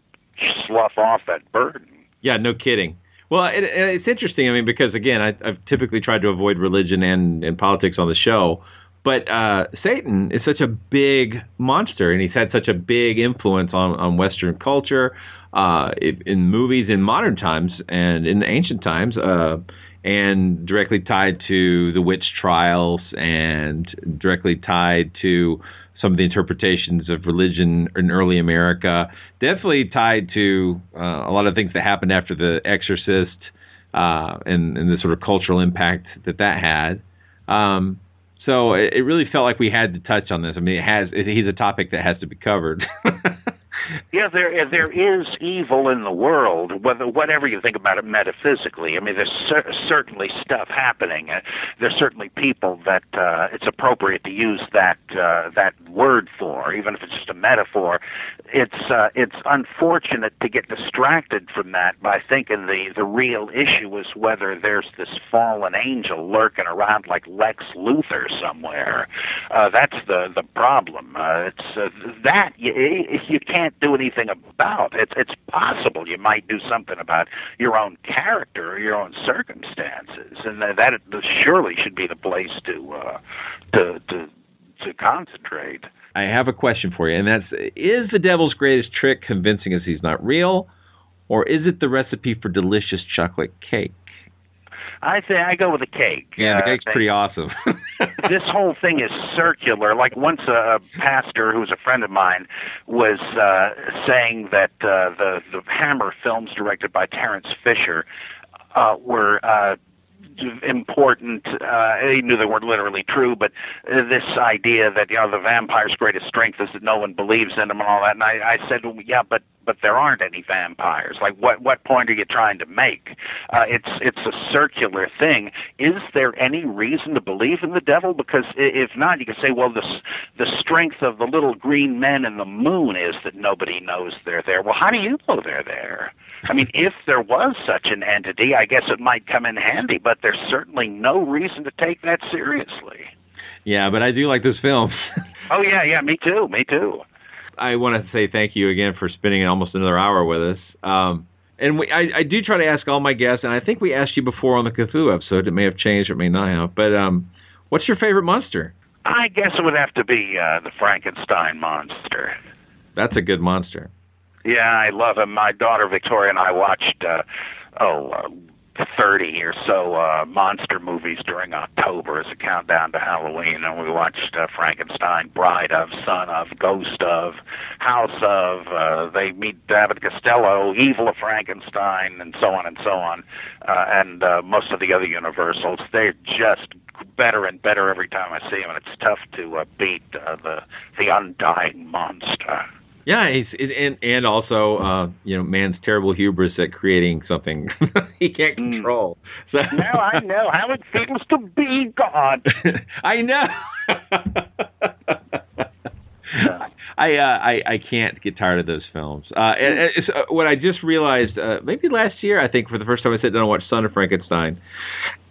slough off that burden. Yeah, no kidding. Well, it, it's interesting. I mean, because again, I, I've typically tried to avoid religion and, and politics on the show but uh, Satan is such a big monster, and he's had such a big influence on, on Western culture, uh, in movies in modern times and in ancient times, uh, and directly tied to the witch trials and directly tied to some of the interpretations of religion in early America. Definitely tied to uh, a lot of things that happened after The Exorcist uh, and, and, the sort of cultural impact that that had. Um, so it, it really felt like we had to touch on this. I mean, it has. It, he's a topic that has to be covered. <laughs> Yeah, there there is evil in the world, whether whatever you think about it metaphysically. I mean, there's cer- certainly stuff happening. Uh, there's certainly people that uh, it's appropriate to use that uh, that word for, even if it's just a metaphor. It's uh, it's unfortunate to get distracted from that by thinking the the real issue is whether there's this fallen angel lurking around like Lex Luthor somewhere. Uh, that's the the problem. Uh, it's uh, that you, you can't do anything about. It's it's possible you might do something about your own character or your own circumstances, and that, that surely should be the place to uh, to to to concentrate. I have a question for you, and that's: Is the devil's greatest trick convincing us he's not real, or is it the recipe for delicious chocolate cake? I say I go with the cake. Yeah, the cake's uh, pretty awesome. <laughs> this whole thing is circular. Like once a, pastor who's a friend of mine was uh, saying that uh, the the Hammer films directed by Terence Fisher uh, were uh, important. Uh, he knew they weren't literally true, but uh, this idea that you know the vampire's greatest strength is that no one believes in him and all that. And I, I said, well, yeah, but but there aren't any vampires. Like, what what point are you trying to make? Uh, it's it's a circular thing. Is there any reason to believe in the devil? Because if not, you can say, well, the the strength of the little green men and the moon is that nobody knows they're there. Well, how do you know they're there? I mean, if there was such an entity, I guess it might come in handy. But there's certainly no reason to take that seriously. Yeah, but I do like this film. <laughs> oh yeah, yeah, me too, me too. I want to say thank you again for spending almost another hour with us. Um, and we, I, I, do try to ask all my guests, and I think we asked you before on the Cthulhu episode. It may have changed, or it may not have. But um, what's your favorite monster? I guess it would have to be uh, the Frankenstein monster. That's a good monster. Yeah, I love him. My daughter Victoria and I watched uh, oh uh, 30 or so uh, monster movies during October as a countdown to Halloween, and we watched uh, Frankenstein, Bride of, Son of, Ghost of, House of. Uh, they meet David Costello, Evil of Frankenstein, and so on and so on, uh, and uh, most of the other Universals. They're just better and better every time I see them, and it's tough to uh, beat uh, the the undying monster. Yeah, he's, and and also uh, you know man's terrible hubris at creating something <laughs> he can't hmm. control. So now I know how it feels to be God. <laughs> I know. <laughs> I, uh, I I can't get tired of those films. Uh, and, and uh, what I just realized, uh, maybe last year, I think for the first time I sat down and watched Son of Frankenstein,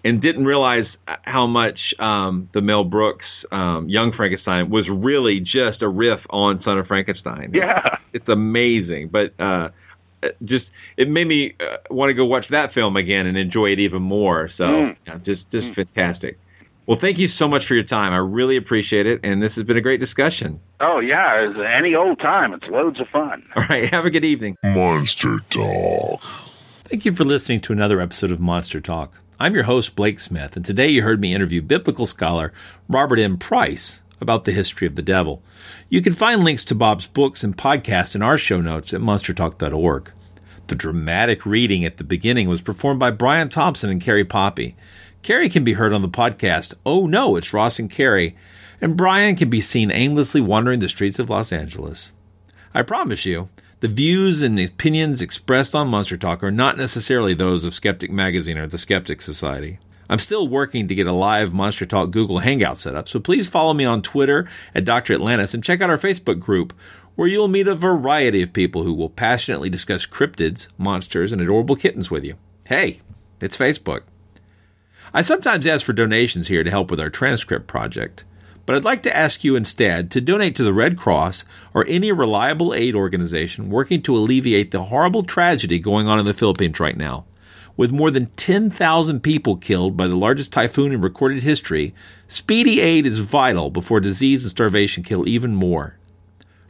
and didn't realize how much um, the Mel Brooks um, Young Frankenstein was really just a riff on Son of Frankenstein. Yeah, it's amazing, but uh, just it made me uh, want to go watch that film again and enjoy it even more. So mm. yeah, just just mm. fantastic. Well, thank you so much for your time. I really appreciate it, and this has been a great discussion. Oh yeah, any old time. It's loads of fun. All right, have a good evening. Monster Talk. Thank you for listening to another episode of Monster Talk. I'm your host, Blake Smith, and today you heard me interview biblical scholar Robert M. Price about the history of the devil. You can find links to Bob's books and podcasts in our show notes at monstertalk.org. The dramatic reading at the beginning was performed by Brian Thompson and Carrie Poppy. Carrie can be heard on the podcast Oh No, It's Ross and Carrie, and Brian can be seen aimlessly wandering the streets of Los Angeles. I promise you, the views and opinions expressed on Monster Talk are not necessarily those of Skeptic Magazine or the Skeptic Society. I'm still working to get a live Monster Talk Google Hangout set up, so please follow me on Twitter at Dr. Atlantis and check out our Facebook group, where you'll meet a variety of people who will passionately discuss cryptids, monsters, and adorable kittens with you. Hey, it's Facebook. I sometimes ask for donations here to help with our transcript project, but I'd like to ask you instead to donate to the Red Cross or any reliable aid organization working to alleviate the horrible tragedy going on in the Philippines right now. With more than 10,000 people killed by the largest typhoon in recorded history, speedy aid is vital before disease and starvation kill even more.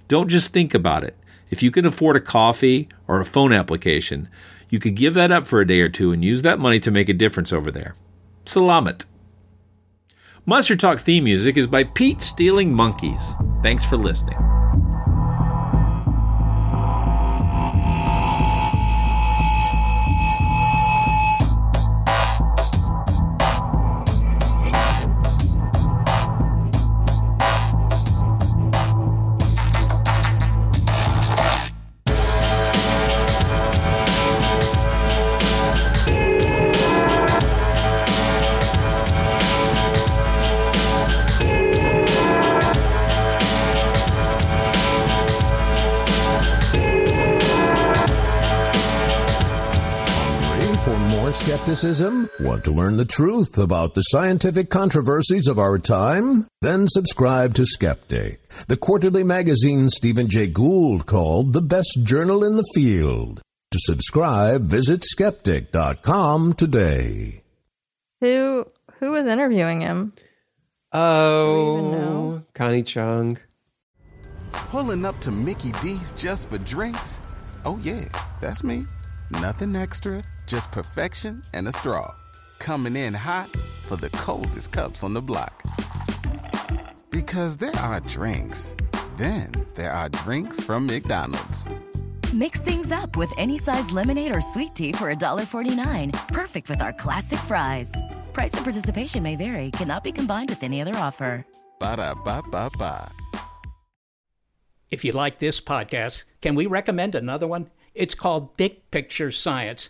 Don't just think about it. If you can afford a coffee or a phone application, you could give that up for a day or two and use that money to make a difference over there. Salamat. Monster Talk theme music is by Pete Stealing Monkeys. Thanks for listening. Skepticism? Want to learn the truth about the scientific controversies of our time? Then subscribe to Skeptic, the quarterly magazine Stephen Jay Gould called the best journal in the field. To subscribe, visit skeptic.com today. Who who was interviewing him? Oh, Connie Chung. Pulling up to Mickey D's just for drinks? Oh, yeah, that's me. Nothing extra, just perfection and a straw. Coming in hot for the coldest cups on the block. Because there are drinks, then there are drinks from McDonald's. Mix things up with any size lemonade or sweet tea for $1.49. Perfect with our classic fries. Price and participation may vary, cannot be combined with any other offer. Ba da ba ba ba. If you like this podcast, can we recommend another one? It's called Big Picture Science.